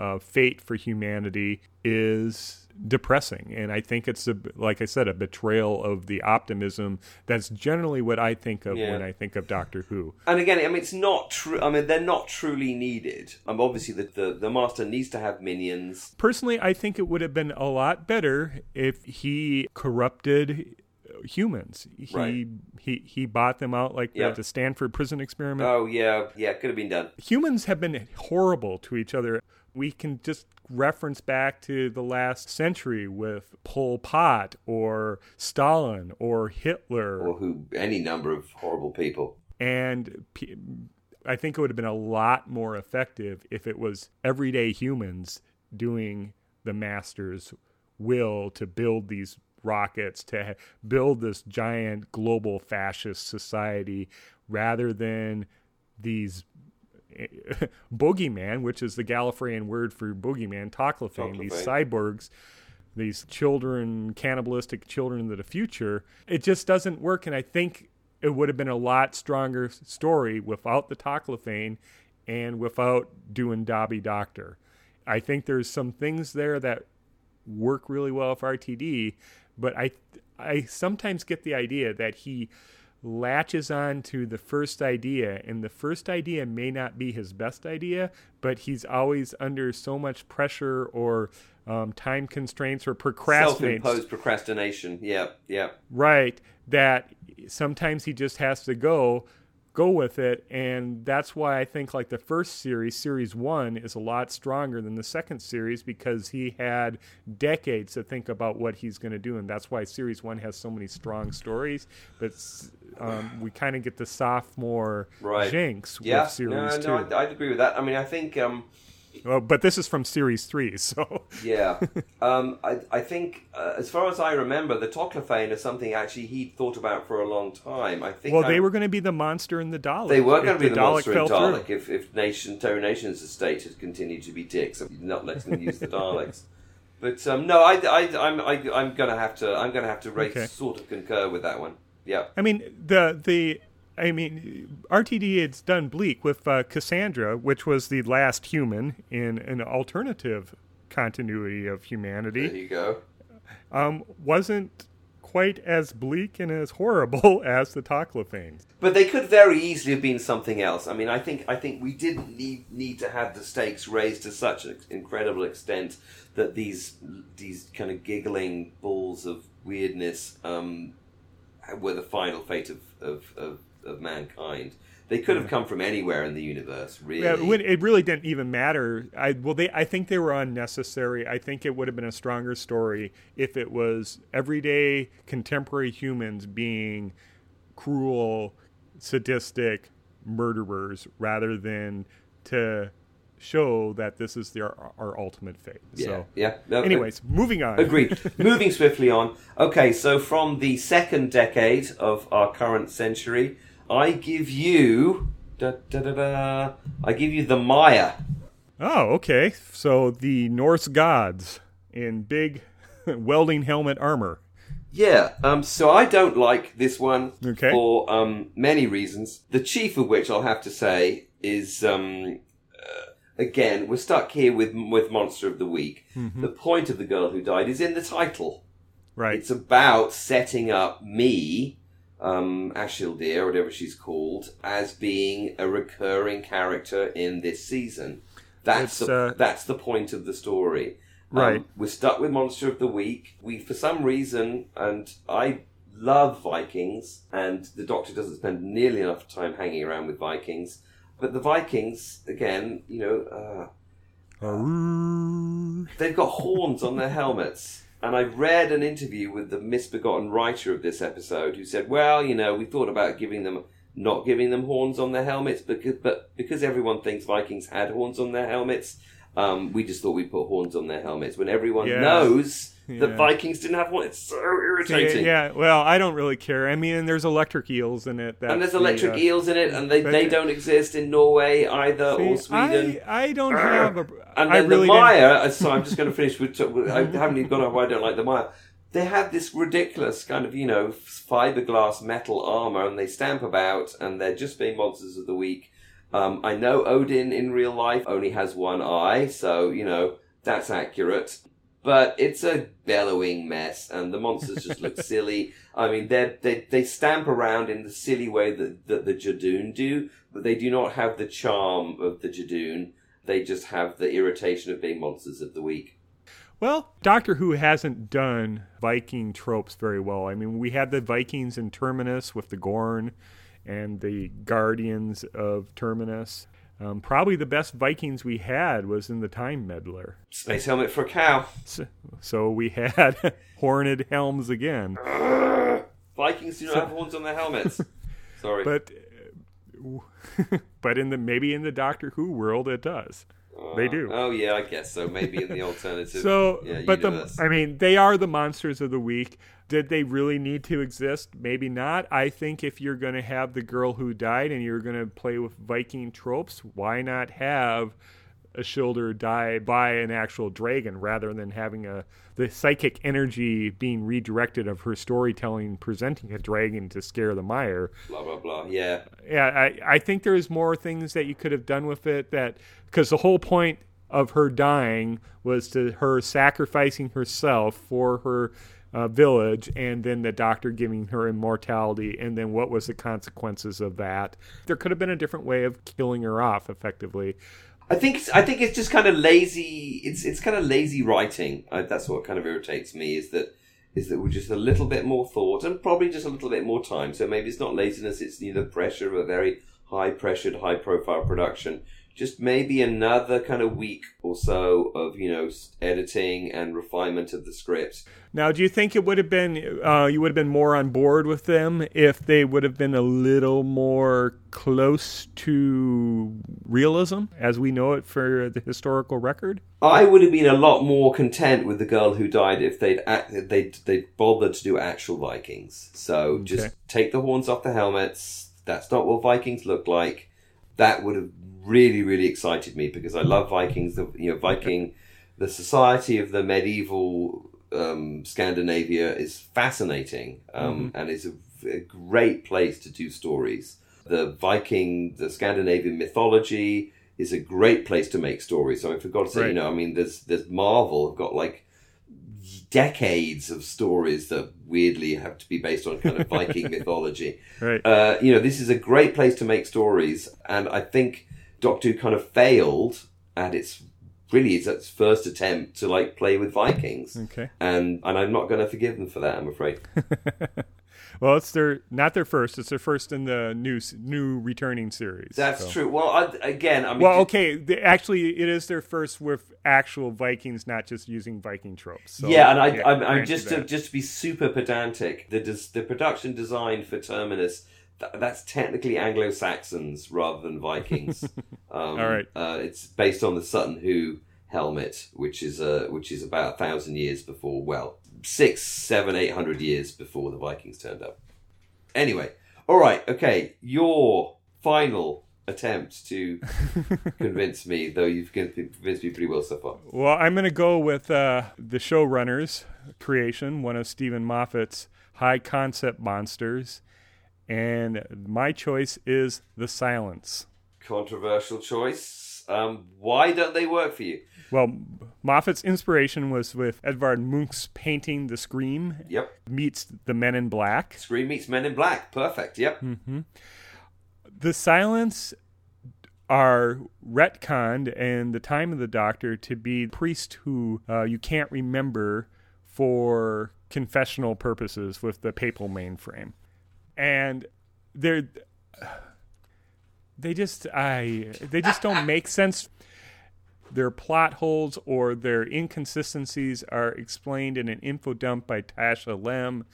uh, fate for humanity is depressing, and I think it's a, like I said, a betrayal of the optimism. That's generally what I think of Yeah. when I think of Doctor Who. And again, I mean, it's not true. I mean, they're not truly needed. Um, obviously, the, the the master needs to have minions. Personally, I think it would have been a lot better if he corrupted humans. He Right. he he bought them out like Yeah. the, the Stanford prison experiment. Oh yeah, yeah, could have been done. humans have been horrible to each other. We can just reference back to the last century with Pol Pot or Stalin or Hitler. Or who? Any number of horrible people. And p- I think it would have been a lot more effective if it was everyday humans doing the master's will to build these rockets, to build this giant global fascist society, rather than these eh, boogeyman, which is the Gallifreyan word for boogeyman, Toclafane, these cyborgs these children, cannibalistic children of the future. It just doesn't work. And I think it would have been a lot stronger story without the Toclafane and without doing Dobby Doctor. I think there's some things there that work really well for RTD, but I I sometimes get the idea that he latches on to the first idea and the first idea may not be his best idea but he's always under so much pressure or um, time constraints or procrastination self-imposed procrastination. Yeah yeah right that sometimes he just has to go go with it and that's why i think like the first series series one is a lot stronger than the second series because he had decades to think about what he's going to do and that's why series one has so many strong stories but um, we kind of get the sophomore right. jinx yeah. with series no, two no, I'd, I'd agree with that i mean i think um, well, but this is from series three, so yeah. Um, I, I think, uh, as far as I remember, the Toclafane is something actually he'd thought about for a long time. I think. well, they I'm- were going to be the monster in the Dalek. They were going to be the, Dalek monster in through. Dalek if, if Nation Terry Nation's estate had continued to be dicks, and not letting them use the Daleks. But um, no, I, I, I'm, I, I'm going to have to, I'm going to have to rate, Okay. sort of concur with that one. Yeah. I mean the the I mean RTD had done Bleak with uh, Cassandra, which was the last human in an alternative continuity of humanity. There you go. Um, wasn't quite as bleak and as horrible as the Toclafane. But they could very easily have been something else. I mean, I think I think we didn't need need to have the stakes raised to such an incredible extent that these these kind of giggling balls of weirdness um, were the final fate of of, of, of mankind. They could have come from anywhere in the universe, really. Yeah, it really didn't even matter. I well, they I think they were unnecessary. I think it would have been a stronger story if it was everyday contemporary humans being cruel, sadistic murderers rather than to show that this is their our ultimate fate. yeah, So, yeah. No, anyways, moving on. Agreed. Moving swiftly on. Okay, so from the second decade of our current century, I give you da, da, da, da, I give you the Mire. Oh, okay. So the Norse gods in big welding helmet armor. Yeah, um, so I don't like this one Okay. for um, many reasons. The chief of which I'll have to say is, um, uh, again, we're stuck here with with Monster of the Week. The point of the girl who died is in the title. Right. It's about setting up me, um, Ashildr, or whatever she's called, as being a recurring character in this season. That's the, uh, that's the point of the story. Um, Right. we're stuck with Monster of the Week. We, for some reason, and I love Vikings, and the Doctor doesn't spend nearly enough time hanging around with Vikings. But the Vikings, again, you know, uh, Aroo. they've got horns on their helmets. And I read an interview with the misbegotten writer of this episode who said, well, you know, we thought about giving them, not giving them horns on their helmets, because, but because everyone thinks Vikings had horns on their helmets, um, we just thought we'd put horns on their helmets when everyone Yeah. knows Yeah. that Vikings didn't have horns. It's so irritating. Yeah, well, I don't really care. I mean, there's electric eels in it. And there's that's the, electric uh, eles in it, and they, they don't exist in Norway either or see, Sweden. I, I don't have a. And I then really the Mire, so I'm just going to finish with, I haven't even got why I don't like the Mire. They have this ridiculous kind of, you know, fiberglass metal armor and they stamp about and they're just being monsters of the week. Um, I know Odin in real life only has one eye, so, you know, that's accurate. But it's a bellowing mess and the monsters just look silly. I mean, they're, they they stamp around in the silly way that, that the Judoon do, but they do not have the charm of the Judoon. They just have the irritation of being monsters of the week. Well, Doctor Who hasn't done Viking tropes very well. I mean, we had the Vikings in Terminus with the Garm and the Guardians of Terminus. Um, probably the best Vikings we had was in the Time Meddler. Space helmet for a cow. So, so we had Horned Helms again. Vikings do not have horns on their helmets. Sorry. But uh, but in the maybe in the Doctor Who world it does. They uh, do. Oh yeah, I guess so. Maybe in the alternative. So, yeah, but the universe. I mean, they are the monsters of the week. Did they really need to exist? Maybe not. I think if you're going to have the girl who died and you're going to play with Viking tropes, why not have Ashildr die by an actual dragon rather than having a the psychic energy being redirected of her storytelling presenting a dragon to scare the mire Blah blah blah. Yeah. Yeah, I, I think there's more things that you could have done with it that because the whole point of her dying was to her sacrificing herself for her uh, village and then the doctor giving her immortality and then what was the consequences of that there could have been a different way of killing her off effectively I think I think it's just kind of lazy. It's it's kind of lazy writing. I, that's what kind of irritates me is that is that we're just a little bit more thought and probably just a little bit more time. So maybe it's not laziness; it's the pressure of a very high pressured, high profile production just maybe another kind of week or so of you know editing and refinement of the script. Now, do you think it would have been uh, you would have been more on board with them if they would have been a little more close to realism as we know it for the historical record? I would have been a lot more content with the girl who died if they'd act, they'd they bothered to do actual Vikings. So okay. just take the horns off the helmets. That's not what Vikings look like. That would have really, really excited me because I love Vikings. The you know Viking, the society of the medieval um, Scandinavia is fascinating um, mm-hmm. and is a, a, great place to do stories. The Viking, the Scandinavian mythology is a great place to make stories. So I forgot to say, right. you know, I mean, there's there's Marvel have got like decades of stories that weirdly have to be based on kind of Viking mythology. Right. Uh, you know, this is a great place to make stories, and I think Doctor Who kind of failed at its really it's its first attempt to like play with Vikings. Okay. And and I'm not going to forgive them for that. I'm afraid. well, it's their not their first. It's their first in the new new returning series. That's so. true. Well, I, again, I mean, well, okay. They, actually, it is their first with actual Vikings, not just using Viking tropes. So, yeah, and I, yeah, I'm, I'm just to just to be super pedantic. The the production design for Terminus that's technically Anglo Saxons rather than Vikings. Um, All right. Uh, it's based on the Sutton Hoo helmet, which is uh, which is about a thousand years before, well, six, seven, eight hundred years before the Vikings turned up. Anyway, all right, okay, your final attempt to convince me, though you've convinced me pretty well so far. Well, I'm going to go with uh, the showrunner's creation, one of Steven Moffat's high concept monsters and my choice is The Silence. Controversial choice. Um, why don't they work for you? Well, Moffat's inspiration was with Edvard Munch's painting The Scream. Yep. Meets The Men in Black. Scream meets Men in Black. Perfect. Yep. Mm-hmm. The Silence are retconned and the time of the doctor to be priest who uh, you can't remember for confessional purposes with the papal mainframe and they're they just I they just don't make sense. Their plot holes or their inconsistencies are explained in an info dump by Tasha Lem.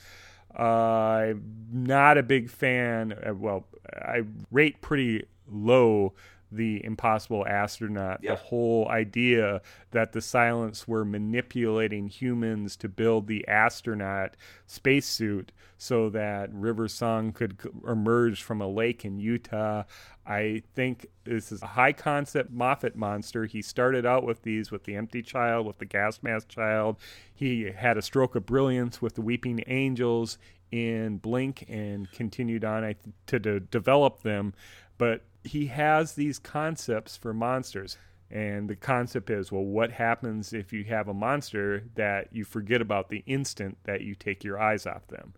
Uh, I'm not a big fan. Uh, well, I rate pretty low the impossible astronaut yep. the whole idea that the silence were manipulating humans to build the astronaut spacesuit so that river song could emerge from a lake in utah i think this is a high concept moffat monster he started out with these with the empty child with the gas mask child he had a stroke of brilliance with the weeping angels in blink and continued on to, to develop them but he has these concepts for monsters. And the concept is well, what happens if you have a monster that you forget about the instant that you take your eyes off them?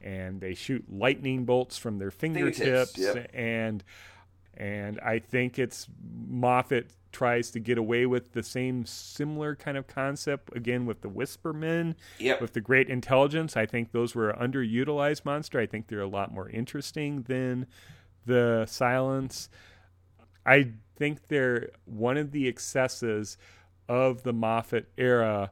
And they shoot lightning bolts from their fingertips. Yep. And and I think it's Moffat tries to get away with the same similar kind of concept again with the Whispermen, yep. with the Great Intelligence. I think those were underutilized monster. I think they're a lot more interesting than the silence. I think they're one of the excesses of the Moffat era,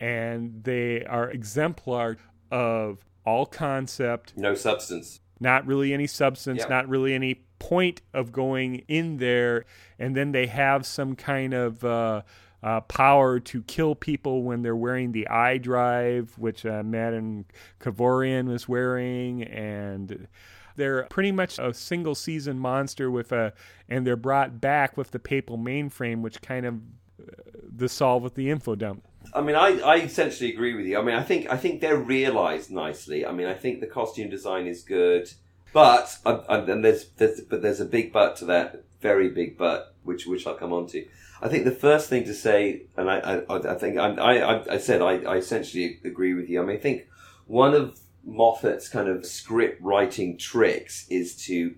and they are exemplar of all concept, no substance, not really any substance, not really any point of going in there, and then they have some kind of. Uh, uh, power to kill people when they're wearing the eye drive, which uh, Madame Kovarian was wearing, and they're pretty much a single season monster with a, and they're brought back with the papal mainframe, which kind of uh, the solve with the info dump. I mean, I, I essentially agree with you. I mean, I think I think they're realised nicely. I mean, I think the costume design is good, but uh, uh, and there's, there's but there's a big but to that, very big but, which which I'll come on to. I think the first thing to say, and I I, I think I, I I said I, I essentially agree with you. I mean, I think one of Moffat's kind of script writing tricks is to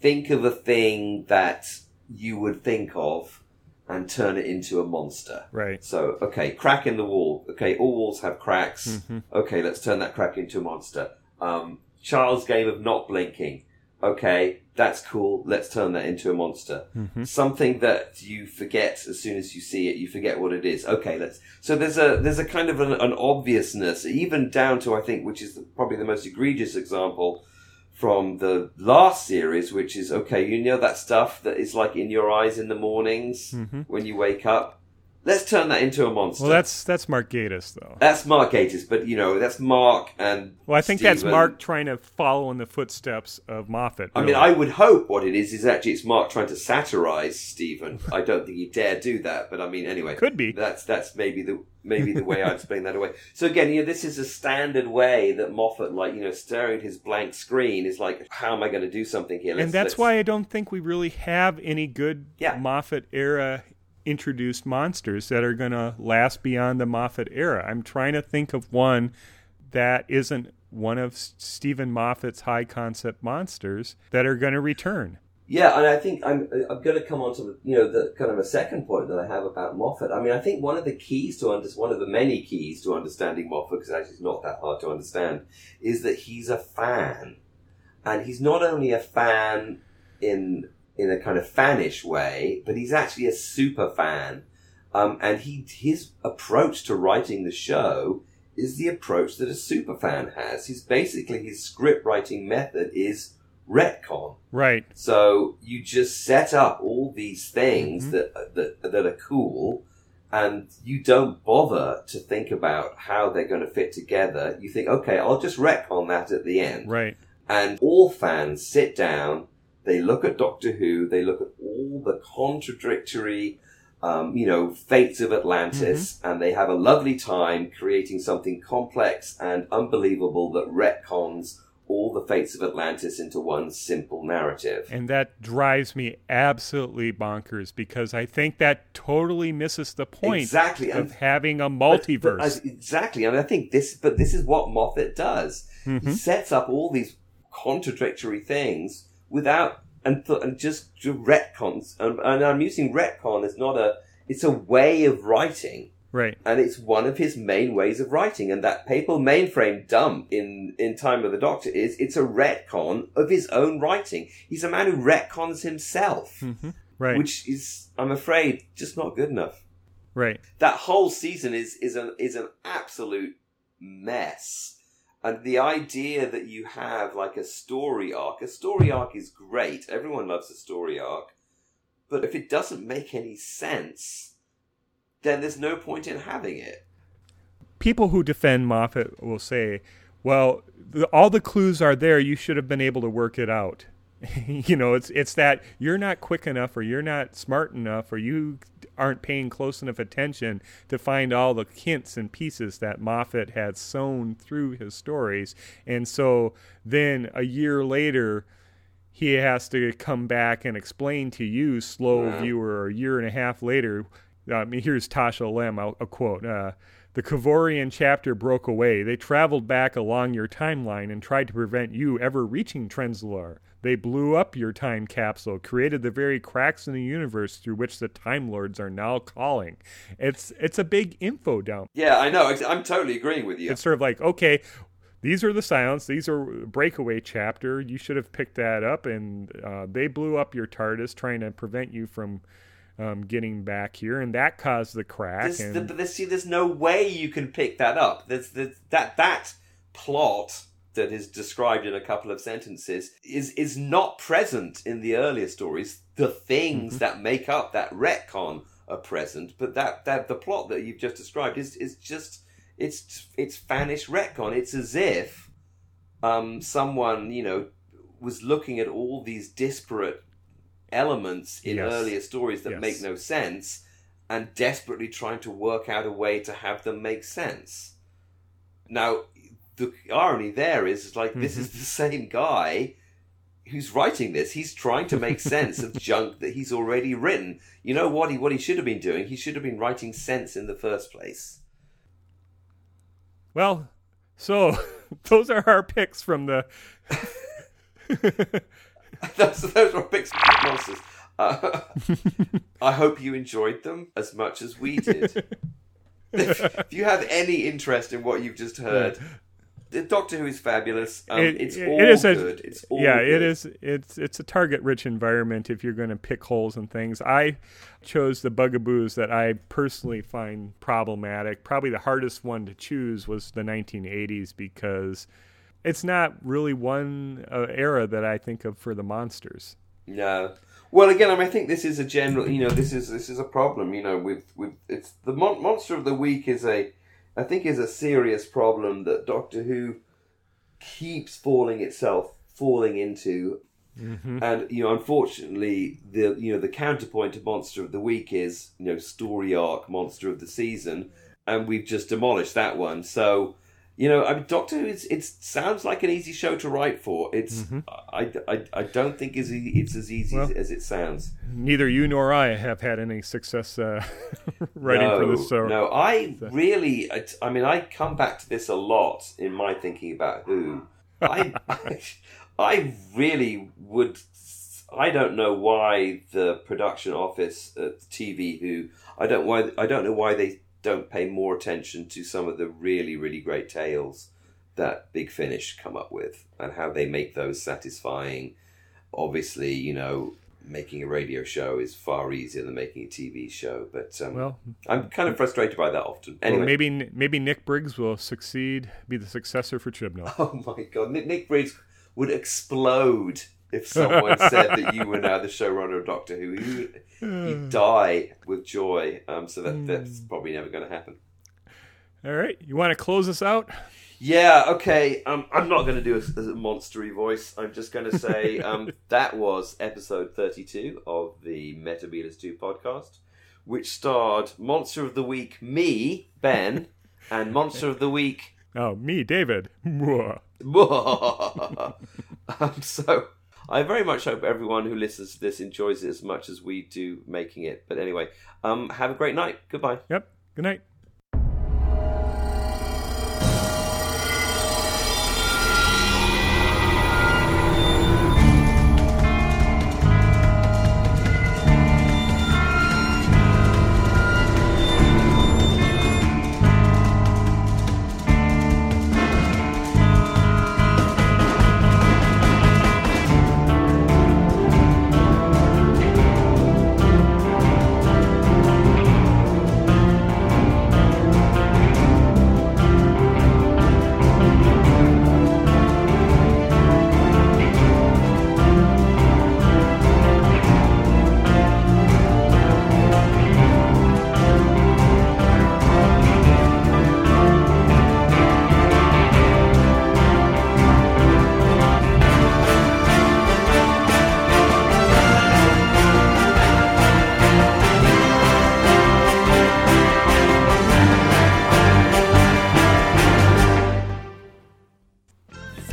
think of a thing that you would think of and turn it into a monster. Right. So, okay, crack in the wall. Okay, all walls have cracks. Mm-hmm. Okay, let's turn that crack into a monster. Um, child's game of not blinking. Okay, that's cool. Let's turn that into a monster. Mm-hmm. Something that you forget as soon as you see it. You forget what it is. Okay, let's. So there's a there's a kind of an, an obviousness, even down to I think, which is probably the most egregious example from the last series, which is okay. You know that stuff that is like in your eyes in the mornings Mhm. when you wake up. Let's turn that into a monster. Well, that's that's Mark Gatiss though. That's Mark Gatiss, but you know that's Mark and. Well, I think that's Mark trying to follow in the footsteps of Moffat. I mean. I would hope what it is is actually it's Mark trying to satirize Steven. I don't think he dare do that, but I mean, anyway, Could be. That's that's maybe the maybe the way I explain that away. So again, you know, this is a standard way that Moffat, like you know, staring at his blank screen, is like, how am I going to do something here? and Let's- that's let's- why I don't think we really have any good Yeah. Moffat era introduced monsters that are going to last beyond the Moffat era. I'm trying to think of one that isn't one of Steven Moffat's high concept monsters that are going to return. Yeah, and I think I'm I'm going to come on to the, you know the kind of a second point that I have about Moffat. I mean, I think one of the keys to under, one of the many keys to understanding Moffat, because actually it's not that hard to understand, is that he's a fan, and he's not only a fan in in a kind of fanish way, but he's actually a super fan. Um, and he his approach to writing the show is the approach that a super fan has. He's basically his script writing method is retcon. Right. So you just set up all these things Mhm. that, that that are cool, and you don't bother to think about how they're going to fit together. You think, okay, I'll just retcon that at the end. Right. And all fans sit down, they look at Doctor Who, they look at all the contradictory, um, you know, fates of Atlantis, and they have a lovely time creating something complex and unbelievable that retcons all the fates of Atlantis into one simple narrative. And that drives me absolutely bonkers because I think that totally misses the point Exactly, of and- having a multiverse. but as- exactly, and I think this, but this is what Moffat does. He Mhm. sets up all these contradictory things without and th- and just retcons. And, and I'm using retcon as not a. It's a way of writing, right. and it's one of his main ways of writing. And that papal mainframe dump in in Time of the Doctor is it's a retcon of his own writing. He's a man who retcons himself, hmm Right. which is, I'm afraid, just not good enough right. that whole season is is an is an absolute mess. And the idea that you have like a story arc, a story arc is great. Everyone loves a story arc. But if it doesn't make any sense, then there's no point in having it. people who defend Moffat will say, "Well, the, all the clues are there. You should have been able to work it out." you know, it's it's that you're not quick enough, or you're not smart enough, or you aren't paying close enough attention to find all the hints and pieces that Moffat had sewn through his stories, and so then a year later. He has to come back and explain to you, slow Yeah. viewer, a year and a half later. Um, here's Tasha Lem, a, a quote. Uh, the Kovarian chapter broke away. They traveled back along your timeline and tried to prevent you ever reaching Trenzalore. They blew up your time capsule, created the very cracks in the universe through which the Time Lords are now calling. It's it's a big info dump. Yeah, I know. I'm totally agreeing with you. It's sort of like, okay, these are the silence. These are breakaway chapter. You should have picked that up, and uh, they blew up your TARDIS trying to prevent you from um, getting back here, and that caused the crack. There's, and, but there's, see, there's no way you can pick that up. There's, there's that that plot that is described in a couple of sentences is is not present in the earlier stories. The things that make up that retcon are present, but that, that the plot that you've just described is is just it's it's Spanish retcon. It's as if um, someone you know was looking at all these disparate elements in Yes. earlier stories that Yes. make no sense and desperately trying to work out a way to have them make sense. Now, the irony there is, is like this is mm-hmm. the same guy who's writing this. He's trying to make sense of junk that he's already written. You know what he what he should have been doing? He should have been writing sense in the first place. Well, so those are our picks from the. those, those were big monsters. Uh, I hope you enjoyed them as much as we did. if, if you have any interest in what you've just heard, the Doctor Who is fabulous. Um, It- it's it- all it is a- good. It's all yeah, good. it is. It's it's a target-rich environment if you're going to pick holes and things. I chose the bugaboos that I personally find problematic. Probably the hardest one to choose was the 1980s because it's not really one uh, era that I think of for the monsters. No. Well, again, I mean, I think this is a general. You know, this is this is a problem. You know, with with it's the mon- monster of the week is a, I think, is a serious problem that Doctor Who keeps falling itself falling into. And you know, unfortunately, the you know the counterpoint to monster of the week is you know story arc monster of the season, and we've just demolished that one. So you know, I mean, Doctor Who is it sounds like an easy show to write for. It's I, I, I don't think it's, it's as easy Well- as it sounds. Neither you nor I have had any success uh, writing no, for this. So no, I really, I, I mean, I come back to this a lot in my thinking about Who. I, I really would. I don't know why the production office at TV Who. I don't why. I don't know why they don't pay more attention to some of the really, really great tales that Big Finish come up with and how they make those satisfying. Obviously, you know, making a radio show is far easier than making a TV show, but um, well, I'm kind of frustrated by that often. well, Anyway, maybe maybe Nick Briggs will succeed, be the successor for Chibnall. oh my god, Nick, Nick Briggs would explode if someone said that you were now the showrunner of Doctor Who. You, he'd die with joy. Um, so that that's probably never going to happen. All right, you want to close us out? Yeah, okay. Um, I'm not going to do a, a monstery voice. I'm just going to say um, that was episode 32 of the Metebelis 2 podcast, which starred Monster of the Week, me, Ben, and Monster of the Week, Oh, me, David. Mwah. um, so I very much hope everyone who listens to this enjoys it as much as we do making it. But anyway, um, have a great night. Goodbye. Yep. Good night.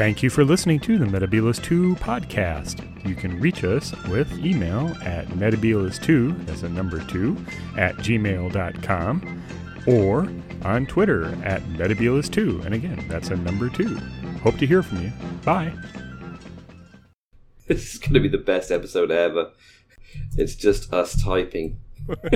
Thank you for listening to the Metebelis 2 podcast. You can reach us with email at metebelis2, that's a number 2, at gmail.com, or on Twitter at metebelis2, and again, that's a number 2. Hope to hear from you. Bye. This is going to be the best episode ever. It's just us typing.